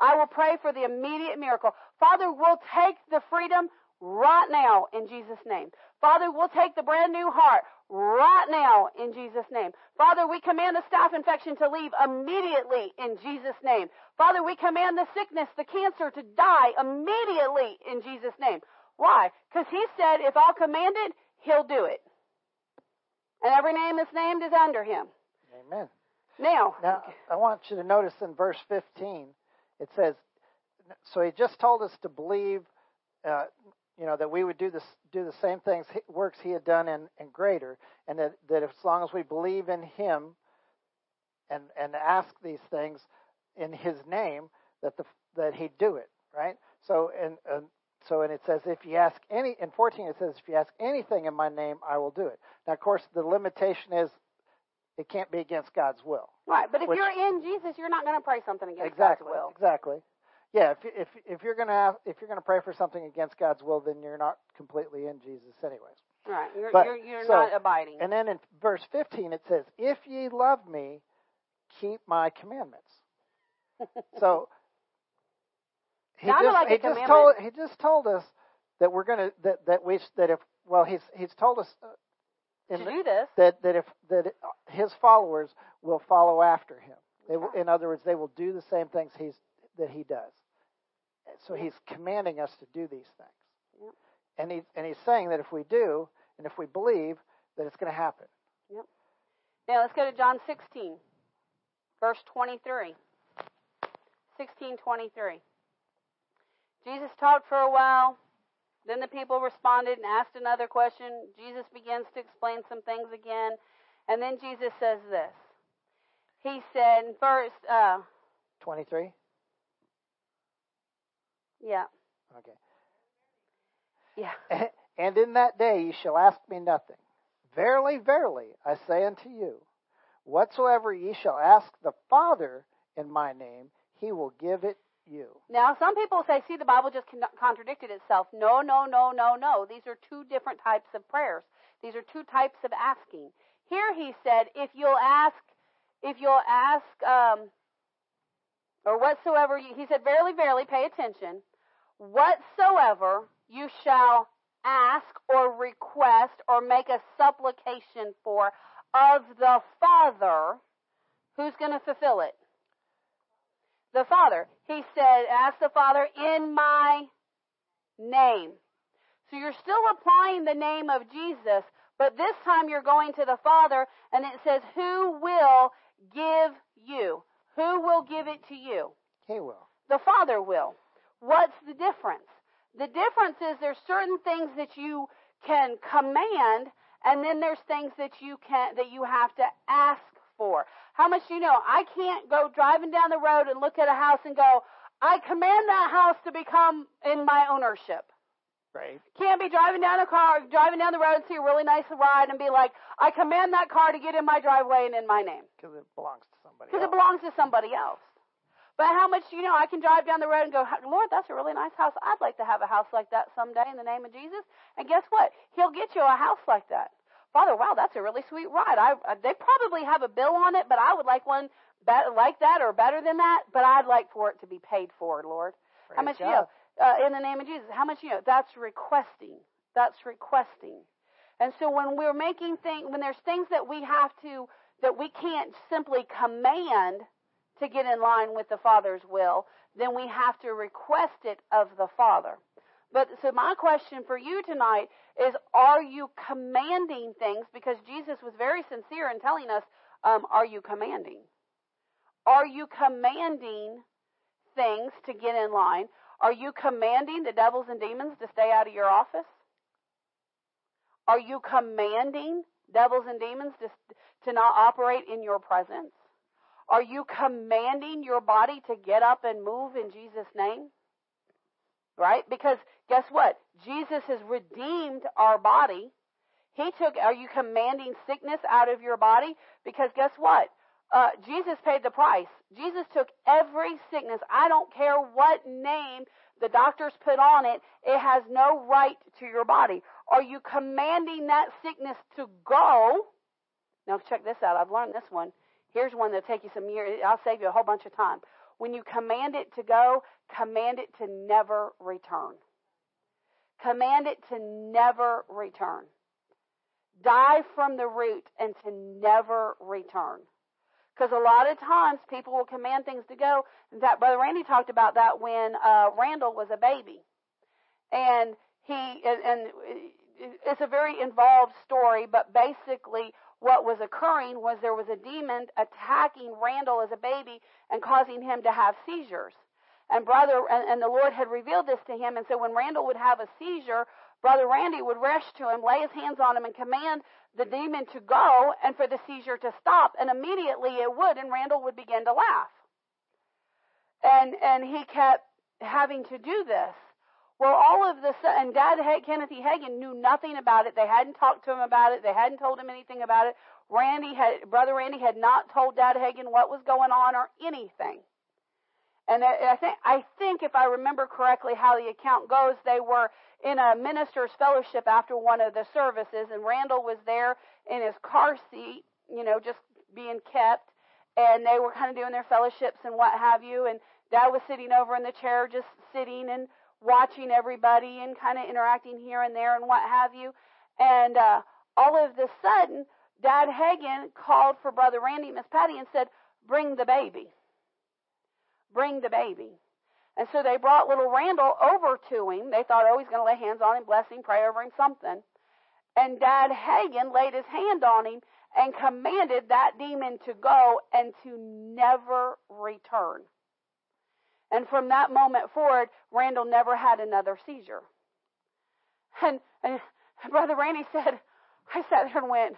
[SPEAKER 1] I will pray for the immediate miracle. Father, we'll take the freedom right now in Jesus' name. Father, we'll take the brand new heart right now in Jesus' name. Father, we command the staph infection to leave immediately in Jesus' name. Father, we command the sickness, the cancer to die immediately in Jesus' name. Why? Because he said, if I'll command it, he'll do it. And every name that's named is under him.
[SPEAKER 2] Amen.
[SPEAKER 1] Now,
[SPEAKER 2] now I want you to notice in verse 15, it says, so he just told us to believe, uh, you know, that we would do this, do the same things, works he had done and, and greater, and that, that as long as we believe in him and, and ask these things in his name, that the, that he'd do it, right? So, and, and so, and it says, if you ask any, in 14 it says, if you ask anything in my name, I will do it. Now, of course, the limitation is it can't be against God's will.
[SPEAKER 1] Right, but if which, you're in Jesus, you're not going to pray something against
[SPEAKER 2] exactly,
[SPEAKER 1] God's will.
[SPEAKER 2] Exactly. Yeah, if if if you're going to have, if you're to pray for something against God's will, then you're not completely in Jesus, anyways.
[SPEAKER 1] Right, you're
[SPEAKER 2] but,
[SPEAKER 1] you're, you're
[SPEAKER 2] so,
[SPEAKER 1] not abiding.
[SPEAKER 2] And then in verse 15 it says, "If ye love me, keep my commandments." <laughs> so he
[SPEAKER 1] Sounded
[SPEAKER 2] just
[SPEAKER 1] like
[SPEAKER 2] he just told he just told us that we're going to that that we that if well he's he's told us uh,
[SPEAKER 1] to
[SPEAKER 2] in,
[SPEAKER 1] do this.
[SPEAKER 2] that that if that his followers will follow after him. They will, in other words, they will do the same things he's that he does. So he's commanding us to do these things.
[SPEAKER 1] Yep.
[SPEAKER 2] And he's and he's saying that if we do and if we believe that it's going to happen.
[SPEAKER 1] Yep. Now let's go to John 16, verse 23. 16:23. Jesus talked for a while. Then the people responded and asked another question. Jesus begins to explain some things again. And then Jesus says this. He said, first, uh,
[SPEAKER 2] 23?
[SPEAKER 1] Yeah.
[SPEAKER 2] Okay.
[SPEAKER 1] Yeah. <laughs>
[SPEAKER 2] And in that day ye shall ask me nothing. Verily, verily, I say unto you, whatsoever ye shall ask the Father in my name, he will give it you.
[SPEAKER 1] Now, some people say, see, the Bible just contradicted itself. No, no, no, no, no. These are two different types of prayers. These are two types of asking. Here he said, if you'll ask, if you'll ask, um, or whatsoever, you, he said, verily, verily, pay attention. Whatsoever you shall ask or request or make a supplication for of the Father, who's going to fulfill it? The Father. He said, ask the Father in my name. So you're still applying the name of Jesus, but this time you're going to the Father and it says, who will give you? Who will give it to you?
[SPEAKER 2] He will.
[SPEAKER 1] The Father will. What's the difference? The difference is there's certain things that you can command, and then there's things that you can that you have to ask for. How much do you know? I can't go driving down the road and look at a house and go, I command that house to become in my ownership.
[SPEAKER 2] Right.
[SPEAKER 1] Can't be driving down a car, driving down the road, and see a really nice ride, and be like, I command that car to get in my driveway and in my name.
[SPEAKER 2] Because it belongs to somebody
[SPEAKER 1] Because it belongs to somebody else. But how much, you know, I can drive down the road and go, Lord, that's a really nice house. I'd like to have a house like that someday in the name of Jesus. And guess what? He'll get you a house like that. Father, wow, that's a really sweet ride. I, I they probably have a bill on it, but I would like one better, like that or better than that. But I'd like for it to be paid for, Lord.
[SPEAKER 2] Praise
[SPEAKER 1] how much
[SPEAKER 2] God.
[SPEAKER 1] you know? Uh, in the name of Jesus. How much you know? That's requesting. That's requesting. And so when we're making things, when there's things that we have to, that we can't simply command to get in line with the Father's will, then we have to request it of the Father. But so my question for you tonight is: Are you commanding things? Because Jesus was very sincere in telling us, um, "Are you commanding? Are you commanding things to get in line? Are you commanding the devils and demons to stay out of your office? Are you commanding devils and demons to, to not operate in your presence? Are you commanding your body to get up and move in Jesus' name? Right? Because guess what? Jesus has redeemed our body. He took, are you commanding sickness out of your body? Because guess what? Uh, Jesus paid the price. Jesus took every sickness. I don't care what name the doctors put on it. It has no right to your body. Are you commanding that sickness to go? Now check this out. I've learned this one. Here's one that'll take you some years. I'll save you a whole bunch of time. When you command it to go, command it to never return. Command it to never return. Die from the root and to never return. Because a lot of times people will command things to go. In fact, Brother Randy talked about that when uh, Randall was a baby, and he and, and it's a very involved story. But basically, what was occurring was there was a demon attacking Randall as a baby and causing him to have seizures. And brother and, and the Lord had revealed this to him, and so when Randall would have a seizure, Brother Randy would rush to him, lay his hands on him, and command the demon to go and for the seizure to stop, and immediately it would, and Randall would begin to laugh. And and he kept having to do this. Well, all of this, and Dad Kenneth E. Hagin knew nothing about it. They hadn't talked to him about it. They hadn't told him anything about it. Randy had, Brother Randy had not told Dad Hagin what was going on or anything. And I think, I think if I remember correctly how the account goes, they were in a minister's fellowship after one of the services, and Randall was there in his car seat, you know, just being kept, and they were kind of doing their fellowships and what have you, and Dad was sitting over in the chair, just sitting and watching everybody and kind of interacting here and there and what have you, and uh, all of the sudden, Dad Hagin called for Brother Randy and Miss Patty and said, "Bring the baby." Bring the baby. And so they brought little Randall over to him. They thought, oh, he's going to lay hands on him, bless him, pray over him, something. And Dad Hagin laid his hand on him and commanded that demon to go and to never return. And from that moment forward, Randall never had another seizure. And, and Brother Randy said, I sat there and went,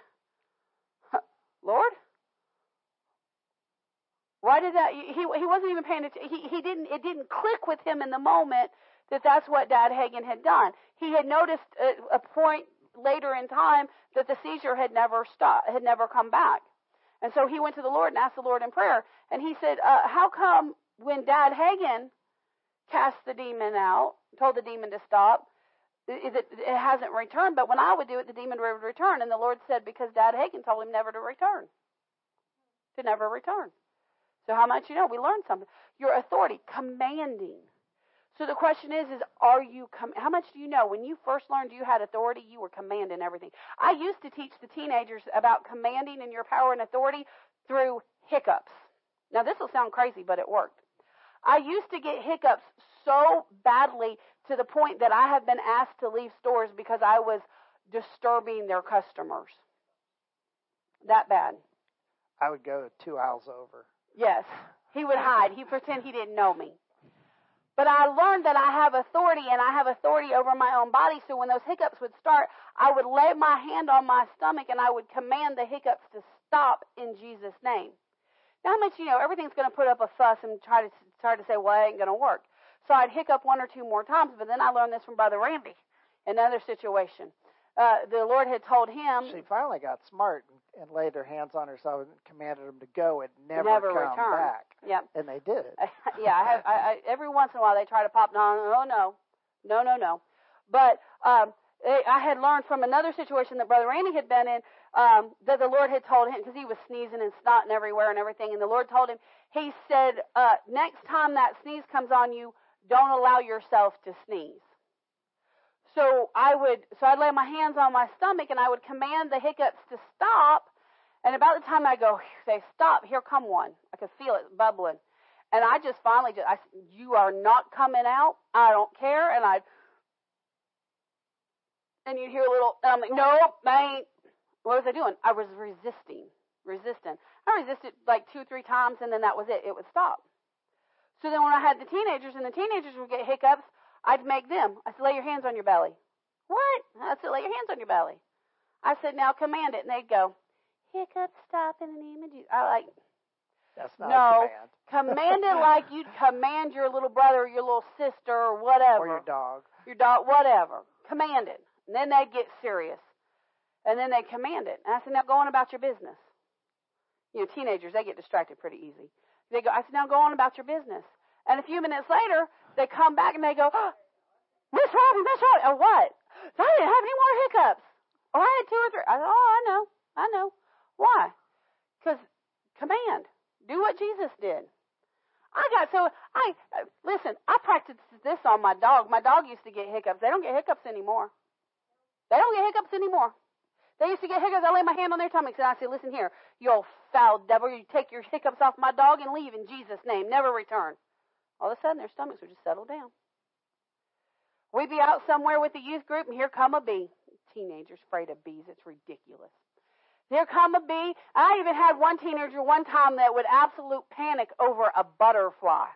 [SPEAKER 1] Lord, why did that? He he wasn't even paying attention. He he didn't. It didn't click with him in the moment that that's what Dad Hagin had done. He had noticed a, a point later in time that the seizure had never stopped, had never come back, and so he went to the Lord and asked the Lord in prayer. And he said, uh, "How come when Dad Hagin cast the demon out, told the demon to stop, it, it, hasn't returned? But when I would do it, the demon would return." And the Lord said, "Because Dad Hagin told him never to return, to never return." So how much you know? We learned something. Your authority, commanding. So the question is, is are you? Com- how much do you know? When you first learned you had authority, you were commanding everything. I used to teach the teenagers about commanding and your power and authority through hiccups. Now this will sound crazy, but it worked. I used to get hiccups so badly to the point that I have been asked to leave stores because I was disturbing their customers. That bad.
[SPEAKER 2] I would go two aisles over.
[SPEAKER 1] Yes. He would hide. He'd pretend he didn't know me. But I learned that I have authority and I have authority over my own body. So when those hiccups would start, I would lay my hand on my stomach and I would command the hiccups to stop in Jesus' name. Now, how much you know? Everything's going to put up a fuss and try to try to say, "Well, it ain't going to work." So I'd hiccup one or two more times, but then I learned this from Brother Randy. Another situation. Uh, the Lord had told him
[SPEAKER 2] She finally got smart and, and laid her hands on herself and commanded them to go and never,
[SPEAKER 1] never
[SPEAKER 2] come
[SPEAKER 1] return.
[SPEAKER 2] back.
[SPEAKER 1] Yep.
[SPEAKER 2] And they did it. <laughs>
[SPEAKER 1] yeah, I have. I, I, every once in a while they try to pop. No, no, no, no, no, no. But um, I had learned from another situation that Brother Randy had been in um, that the Lord had told him because he was sneezing and snotting everywhere and everything, and the Lord told him. He said, uh, "Next time that sneeze comes on you, don't allow yourself to sneeze." So I would, so I'd lay my hands on my stomach and I would command the hiccups to stop. And about the time I go, they stop, here come one. I could feel it bubbling. And I just finally just, I, you are not coming out. I don't care. And I, and you'd hear a little, and I'm like, nope, I ain't. What was I doing? I was resisting, resisting. I resisted like two, three times and then that was it. It would stop. So then when I had the teenagers and the teenagers would get hiccups, I'd make them. I said, lay your hands on your belly. What? I said, lay your hands on your belly. I said, now command it. And they'd go, hiccup, stop in the name of Jesus. I like,
[SPEAKER 2] That's not
[SPEAKER 1] no,
[SPEAKER 2] command. <laughs>
[SPEAKER 1] command it like you'd command your little brother or your little sister or whatever.
[SPEAKER 2] Or your dog.
[SPEAKER 1] Your dog, whatever. Command it. And then they'd get serious. And then they'd command it. And I said, now go on about your business. You know, teenagers, they get distracted pretty easy. They go, I said, now go on about your business. And a few minutes later, they come back and they go, oh, Miss Robbie, Miss Robbie, oh, what? I didn't have any more hiccups. Oh, I had two or three. I said, oh, I know, I know. Why? Because command. Do what Jesus did. I got so I uh, listen. I practiced this on my dog. My dog used to get hiccups. They don't get hiccups anymore. They don't get hiccups anymore. They used to get hiccups. I lay my hand on their stomachs and I say, "Listen here, you old foul devil! You take your hiccups off my dog and leave in Jesus' name. Never return." All of a sudden, their stomachs would just settle down. We'd be out somewhere with the youth group, and here come a bee. Teenagers afraid of bees. It's ridiculous. Here come a bee. I even had one teenager one time that would absolute panic over a butterfly.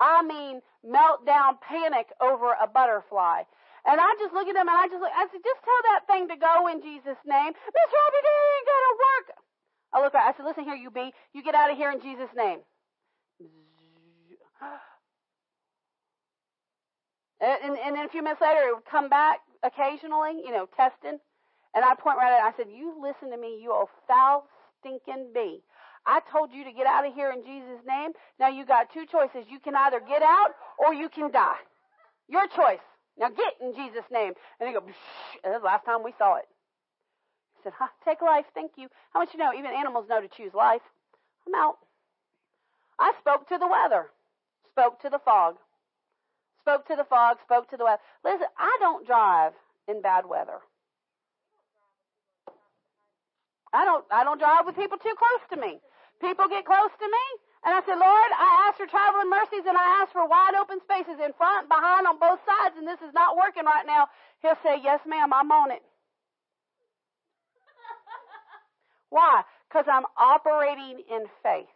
[SPEAKER 1] I mean, meltdown panic over a butterfly. And I just look at him and I just look, I said, just tell that thing to go in Jesus' name. Miss Robbie, that ain't gonna work. I look at I said, listen here, you bee. You get out of here in Jesus' name. And, and, and then a few minutes later, it would come back occasionally, you know, testing. And I'd point right at it. I said, You listen to me, you old foul, stinking bee. I told you to get out of here in Jesus' name. Now you got two choices. You can either get out or you can die. Your choice. Now get in Jesus' name. And they go. And the last time we saw it. I said, Take life. Thank you. How much you to know? Even animals know to choose life. I'm out. I spoke to the weather, spoke to the fog, spoke to the fog, spoke to the weather. Listen, I don't drive in bad weather. I don't I don't drive with people too close to me. People get close to me, and I said, Lord, I ask for traveling mercies and I ask for wide open spaces in front, behind, on both sides, and this is not working right now. He'll say, Yes, ma'am, I'm on it. <laughs> Why? Because I'm operating in faith.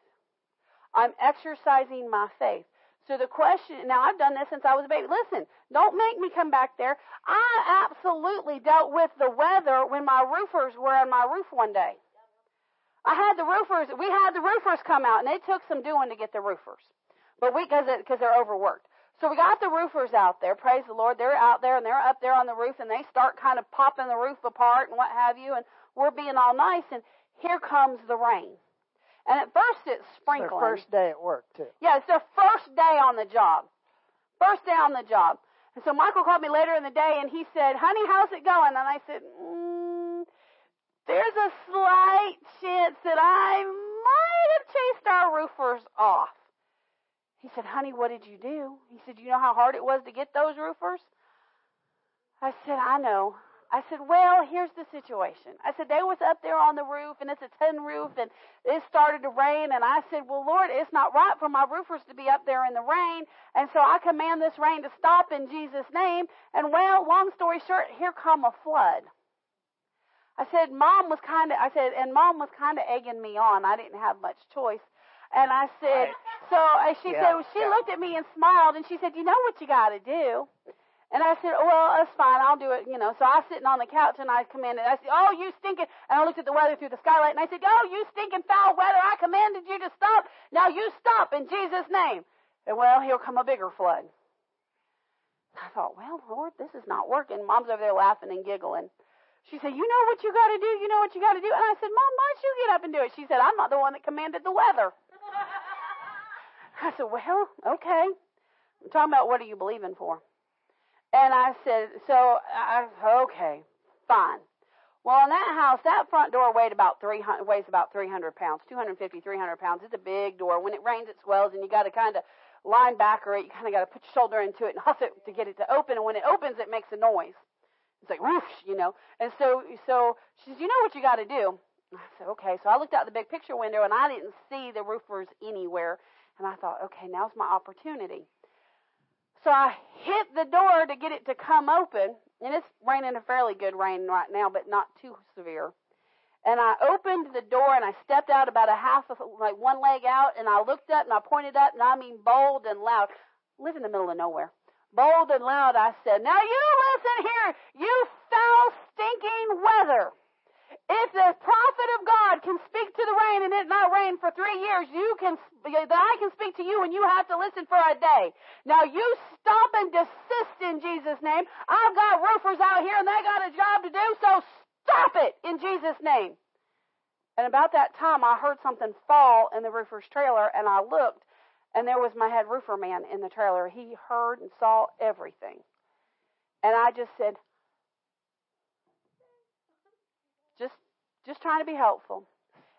[SPEAKER 1] I'm exercising my faith. So the question, now I've done this since I was a baby. Listen, don't make me come back there. I absolutely dealt with the weather when my roofers were on my roof one day. I had the roofers, we had the roofers come out and it took some doing to get the roofers. But we, cause, cause they're overworked. So we got the roofers out there, praise the Lord. They're out there and they're up there on the roof and they start kind of popping the roof apart and what have you and we're being all nice and here comes the rain. And at first it's sprinkling.
[SPEAKER 2] Their first day at work too.
[SPEAKER 1] Yeah, it's their first day on the job. First day on the job. And so Michael called me later in the day and he said, honey, how's it going? And I said, mm, there's a slight chance that I might have chased our roofers off. He said, honey, what did you do? He said, you know how hard it was to get those roofers? I said, I know. I said, well, here's the situation. I said, they was up there on the roof and it's a tin roof and it started to rain and I said, well, Lord, it's not right for my roofers to be up there in the rain. And so I command this rain to stop in Jesus' name. And well, long story short, here come a flood. I said, mom was kind of, I said, and mom was kind of egging me on. I didn't have much choice. And I said, so uh, she
[SPEAKER 2] Yeah,
[SPEAKER 1] said, she
[SPEAKER 2] yeah.
[SPEAKER 1] looked at me and smiled and she said, you know what you got to do? And I said, well, that's fine. I'll do it, you know. So I was sitting on the couch and I commanded, I said, oh, you stinking, and I looked at the weather through the skylight and I said, oh, you stinking foul weather, I commanded you to stop. Now you stop in Jesus' name. And well, here come a bigger flood. I thought, well, Lord, this is not working. Mom's over there laughing and giggling. She said, You know what you got to do? You know what you got to do? And I said, Mom, why don't you get up and do it? She said, I'm not the one that commanded the weather. <laughs> I said, Well, okay. I'm talking about what are you believing for? And I said, So, I, okay, fine. Well, in that house, that front door weighed about 300, weighs about 300 pounds, 250, 300 pounds. It's a big door. When it rains, it swells, and you got to kind of line linebacker it. You kind of got to put your shoulder into it and huff it to get it to open. And when it opens, it makes a noise. It's like whoosh, you know. And so, so she says, you know what you got to do. I said, okay. So I looked out the big picture window and I didn't see the roofers anywhere. And I thought, okay, now's my opportunity. So I hit the door to get it to come open, and it's raining a fairly good rain right now, but not too severe. And I opened the door and I stepped out about a half of like one leg out, and I looked up and I pointed up, and I mean bold and loud. Live in the middle of nowhere bold and loud, I said, Now you listen here, you foul, stinking weather. If the prophet of God can speak to the rain and it not rain for three years, you can, that I can speak to you and you have to listen for a day. Now you stop and desist in Jesus' name. I've got roofers out here and they got a job to do, so stop it in Jesus' name. And about that time, I heard something fall in the roofer's trailer and I looked and there was my head roofer man in the trailer. He heard and saw everything. And I just said, just just trying to be helpful.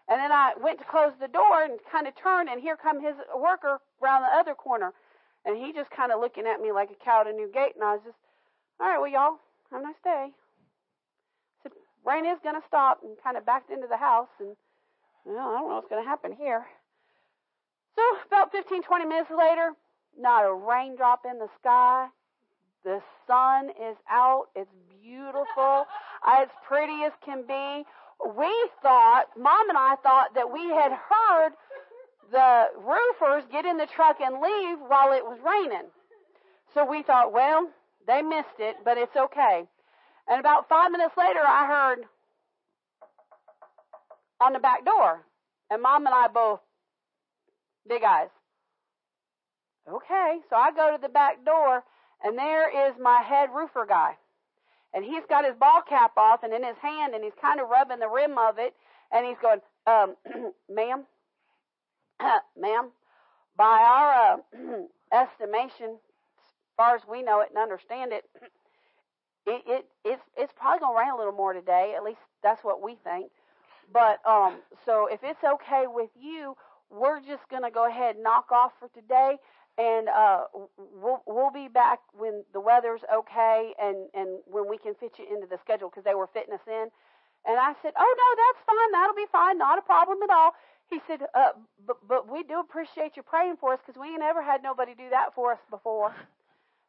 [SPEAKER 1] And then I went to close the door and kind of turned, and here come his worker around the other corner. And he just kind of looking at me like a cow at a new gate. And I was just, all right, well, y'all, have a nice day. I said, rain is going to stop, and kind of backed into the house. And, well, I don't know what's going to happen here. So about 15, 20 minutes later, not a raindrop in the sky. The sun is out. It's beautiful. <laughs> It's pretty as can be. We thought, Mom and I thought that we had heard the roofers get in the truck and leave while it was raining. So we thought, well, they missed it, but it's okay. And about five minutes later, I heard on the back door. And Mom and I both Big eyes. Okay, so I go to the back door, and there is my head roofer guy. And he's got his ball cap off and in his hand, and he's kind of rubbing the rim of it, and he's going, um, <clears throat> ma'am, <clears throat> ma'am, by our uh, <clears throat> estimation, as far as we know it and understand it, it, it it's it's probably gonna rain a little more today. At least that's what we think. But um, so if it's okay with you, we're just going to go ahead and knock off for today. And uh we'll we'll be back when the weather's okay and and when we can fit you into the schedule because they were fitting us in. And i said oh no that's fine. That'll be fine. Not a problem at all. He said uh but but we do appreciate you praying for us because we ain't ever had nobody do that for us before.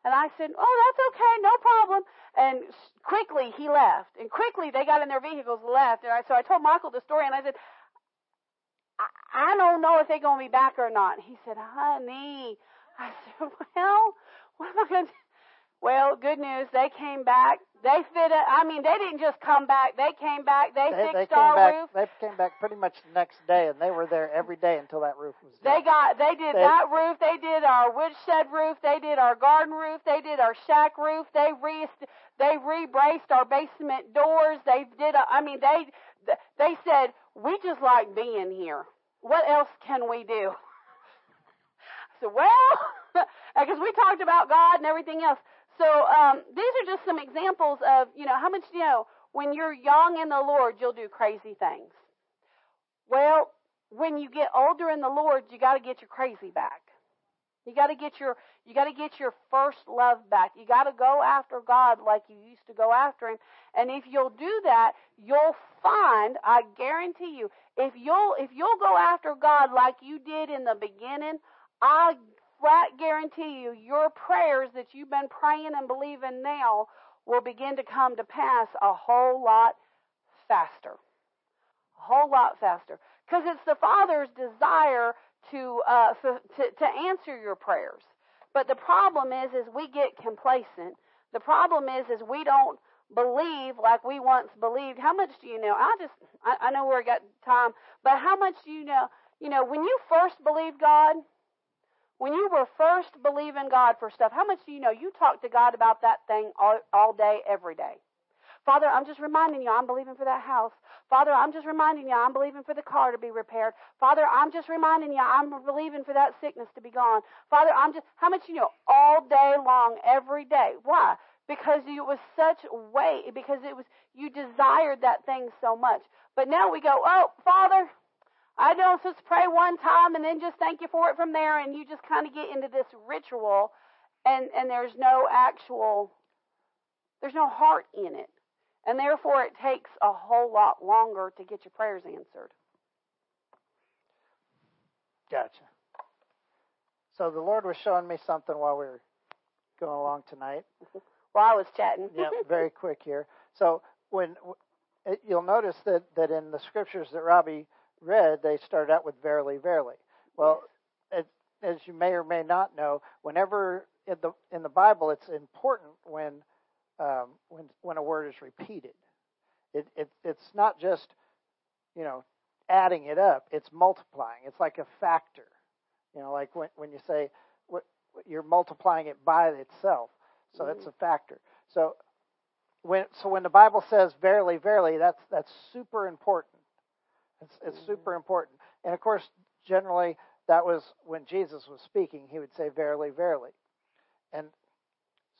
[SPEAKER 1] And i said oh that's okay. No problem. And quickly he left. And quickly they got in their vehicles and left. And I, so i told michael the story and i said I, don't know if they're going to be back or not. He said, honey. I <laughs> said, well, what am I going to do? Well, good news. They came back. They fit it. I mean, they didn't just come back. They came back. They, they fixed
[SPEAKER 2] they
[SPEAKER 1] our
[SPEAKER 2] back,
[SPEAKER 1] roof.
[SPEAKER 2] They came back pretty much the next day, and they were there every day until that roof was
[SPEAKER 1] done. They got. They did
[SPEAKER 2] they,
[SPEAKER 1] that roof. They did our woodshed roof. They did our garden roof. They did our shack roof. They re. They rebraced our basement doors. They did. A, I mean, they. They said we just like being here what else can we do? I said, well, <laughs> because we talked about God and everything else. So um, these are just some examples of, you know, how much you know when you're young in the Lord, you'll do crazy things. Well, when you get older in the Lord, you got to get your crazy back. You got to get your you got to get your first love back. You got to go after God like you used to go after him. And if you'll do that, you'll find, I guarantee you, if you'll if you'll go after God like you did in the beginning, I flat guarantee you your prayers that you've been praying and believing now will begin to come to pass a whole lot faster. A whole lot faster. Because it's the Father's desire to, uh, to to answer your prayers. But the problem is, is we get complacent. The problem is, is we don't believe like we once believed. How much do you know? I just, I, I know we got time, but how much do you know? You know, when you first believed God, When you were first believing God for stuff, how much do you know? You talk to God about that thing all, all day, every day. Father, I'm just reminding you, I'm believing for that house. Father, I'm just reminding you, I'm believing for the car to be repaired. Father, I'm just reminding you, I'm believing for that sickness to be gone. Father, I'm just, how much you know? All day long, every day. Why? Because it was such weight, because it was, you desired that thing so much. But now we go, oh, Father, I don't just pray one time and then just thank you for it from there, and you just kind of get into this ritual, and and there's no actual, there's no heart in it. And therefore, it takes a whole lot longer to get your prayers answered.
[SPEAKER 2] Gotcha. So the Lord was showing me something while we were going along tonight. <laughs>
[SPEAKER 1] while I was chatting.
[SPEAKER 2] yeah, <laughs> very quick here. So when it, you'll notice that that in the scriptures that Robbie read, they start out with verily, verily. Well, it, as you may or may not know, whenever in the in the Bible, it's important when um, when when a word is repeated. It, it it's not just you know adding it up; it's multiplying. It's like a factor. You know, like when when you say what, you're multiplying it by itself, so mm-hmm. it's a factor. So when so when the Bible says verily, verily, that's that's super important. It's it's mm-hmm. super important. And of course, generally that was when Jesus was speaking, he would say verily, verily. And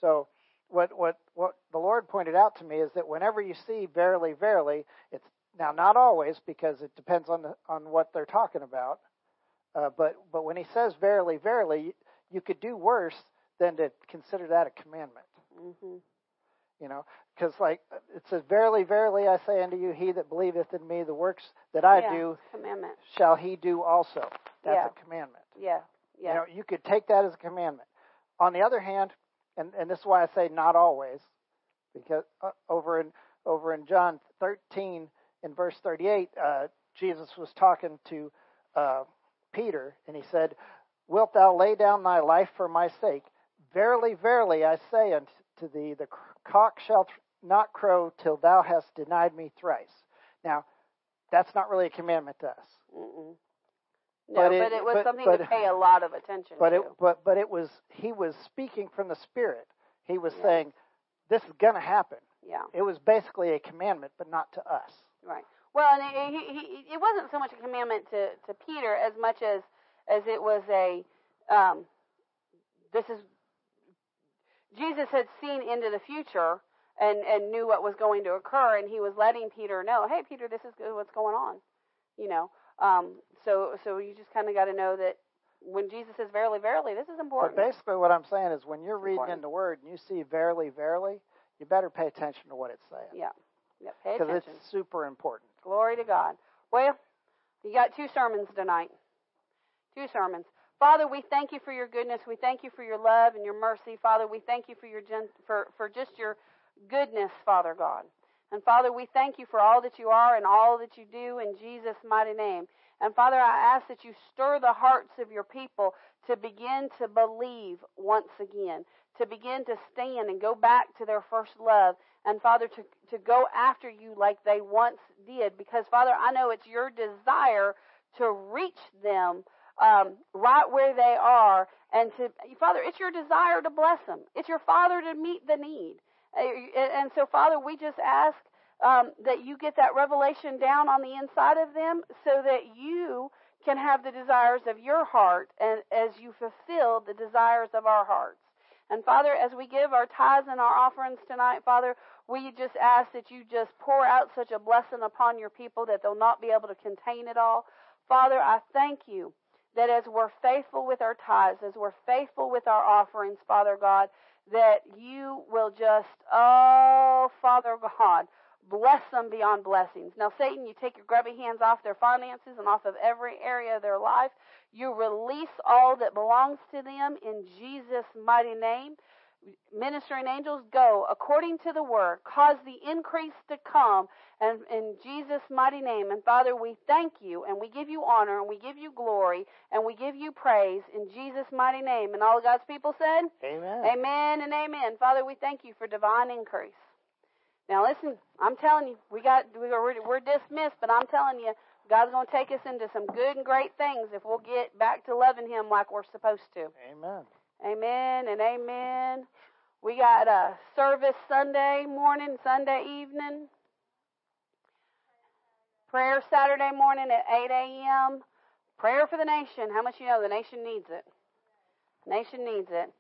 [SPEAKER 2] so what what what the Lord pointed out to me is that whenever you see verily, verily, it's now not always because it depends on the, on what they're talking about. Uh, but but when he says verily, verily, you, you, could do worse than to consider that a commandment.
[SPEAKER 1] Mm-hmm.
[SPEAKER 2] You know, because like it says, verily, verily, I say unto you, he that believeth in me, the works that I
[SPEAKER 1] yeah,
[SPEAKER 2] do,
[SPEAKER 1] commandment.
[SPEAKER 2] shall he do also. That's
[SPEAKER 1] yeah.
[SPEAKER 2] a commandment.
[SPEAKER 1] Yeah. Yeah.
[SPEAKER 2] You know, you could take that as a commandment. On the other hand, and, and this is why I say not always, because uh, over in over in John 13 in verse 38, uh, Jesus was talking to uh, Peter, and he said, "Wilt thou lay down thy life for my sake? Verily, verily, I say unto thee, the cock shall not crow till thou hast denied me thrice." Now, that's not really a commandment to us.
[SPEAKER 1] Mm-mm. No, but it, but it was but, something but, to pay a lot of attention
[SPEAKER 2] but
[SPEAKER 1] to.
[SPEAKER 2] It, but but it was he was speaking from the Spirit. He was saying, "This is going to happen."
[SPEAKER 1] Yeah.
[SPEAKER 2] It was basically a commandment, but not to us.
[SPEAKER 1] Right. Well, and it, he, he, it wasn't so much a commandment to to Peter as much as as it was a um, this is Jesus had seen into the future and and knew what was going to occur, and he was letting Peter know, "Hey, Peter, this is what's going on." You know, um, so so you just kind of got to know that when Jesus says verily, verily, this is important.
[SPEAKER 2] But basically, what I'm saying is when you're reading in the Word and you see verily, verily, you better pay attention to what it's saying.
[SPEAKER 1] Yeah, yeah, pay
[SPEAKER 2] attention
[SPEAKER 1] because
[SPEAKER 2] it's super important.
[SPEAKER 1] Glory to God. Well, you got two sermons tonight. Two sermons. Father, we thank you for your goodness. We thank you for your love and your mercy. Father, we thank you for your for for just your goodness, Father God. And Father, we thank you for all that you are and all that you do in Jesus' mighty name. And Father, I ask that you stir the hearts of your people to begin to believe once again, to begin to stand and go back to their first love. And Father, to, to go after you like they once did. Because Father, I know it's your desire to reach them um, right where they are. And to, Father, it's your desire to bless them. It's your Father to meet the need. And so, Father, we just ask um, that you get that revelation down on the inside of them so that you can have the desires of your heart and as you fulfill the desires of our hearts. And Father, as we give our tithes and our offerings tonight, Father, we just ask that you just pour out such a blessing upon your people that they'll not be able to contain it all. Father, I thank you that as we're faithful with our tithes, as we're faithful with our offerings, Father God, that you will just, oh, Father God, bless them beyond blessings. Now, Satan, you take your grubby hands off their finances and off of every area of their life. You release all that belongs to them in Jesus' mighty name. Ministering angels, go according to the word. Cause the increase to come and in Jesus' mighty name. And Father, we thank you and we give you honor and we give you glory and we give you praise in Jesus' mighty name. And all God's people said,
[SPEAKER 2] Amen.
[SPEAKER 1] Amen and amen. Father, we thank you for divine increase. Now listen, I'm telling you, we got we're, we're dismissed, but I'm telling you, God's going to take us into some good and great things if we'll get back to loving Him like we're supposed to.
[SPEAKER 2] Amen.
[SPEAKER 1] Amen and amen. We got a service Sunday morning, Sunday evening. Prayer Saturday morning at 8 a.m. Prayer for the nation. How much you know the nation needs it? Nation needs it.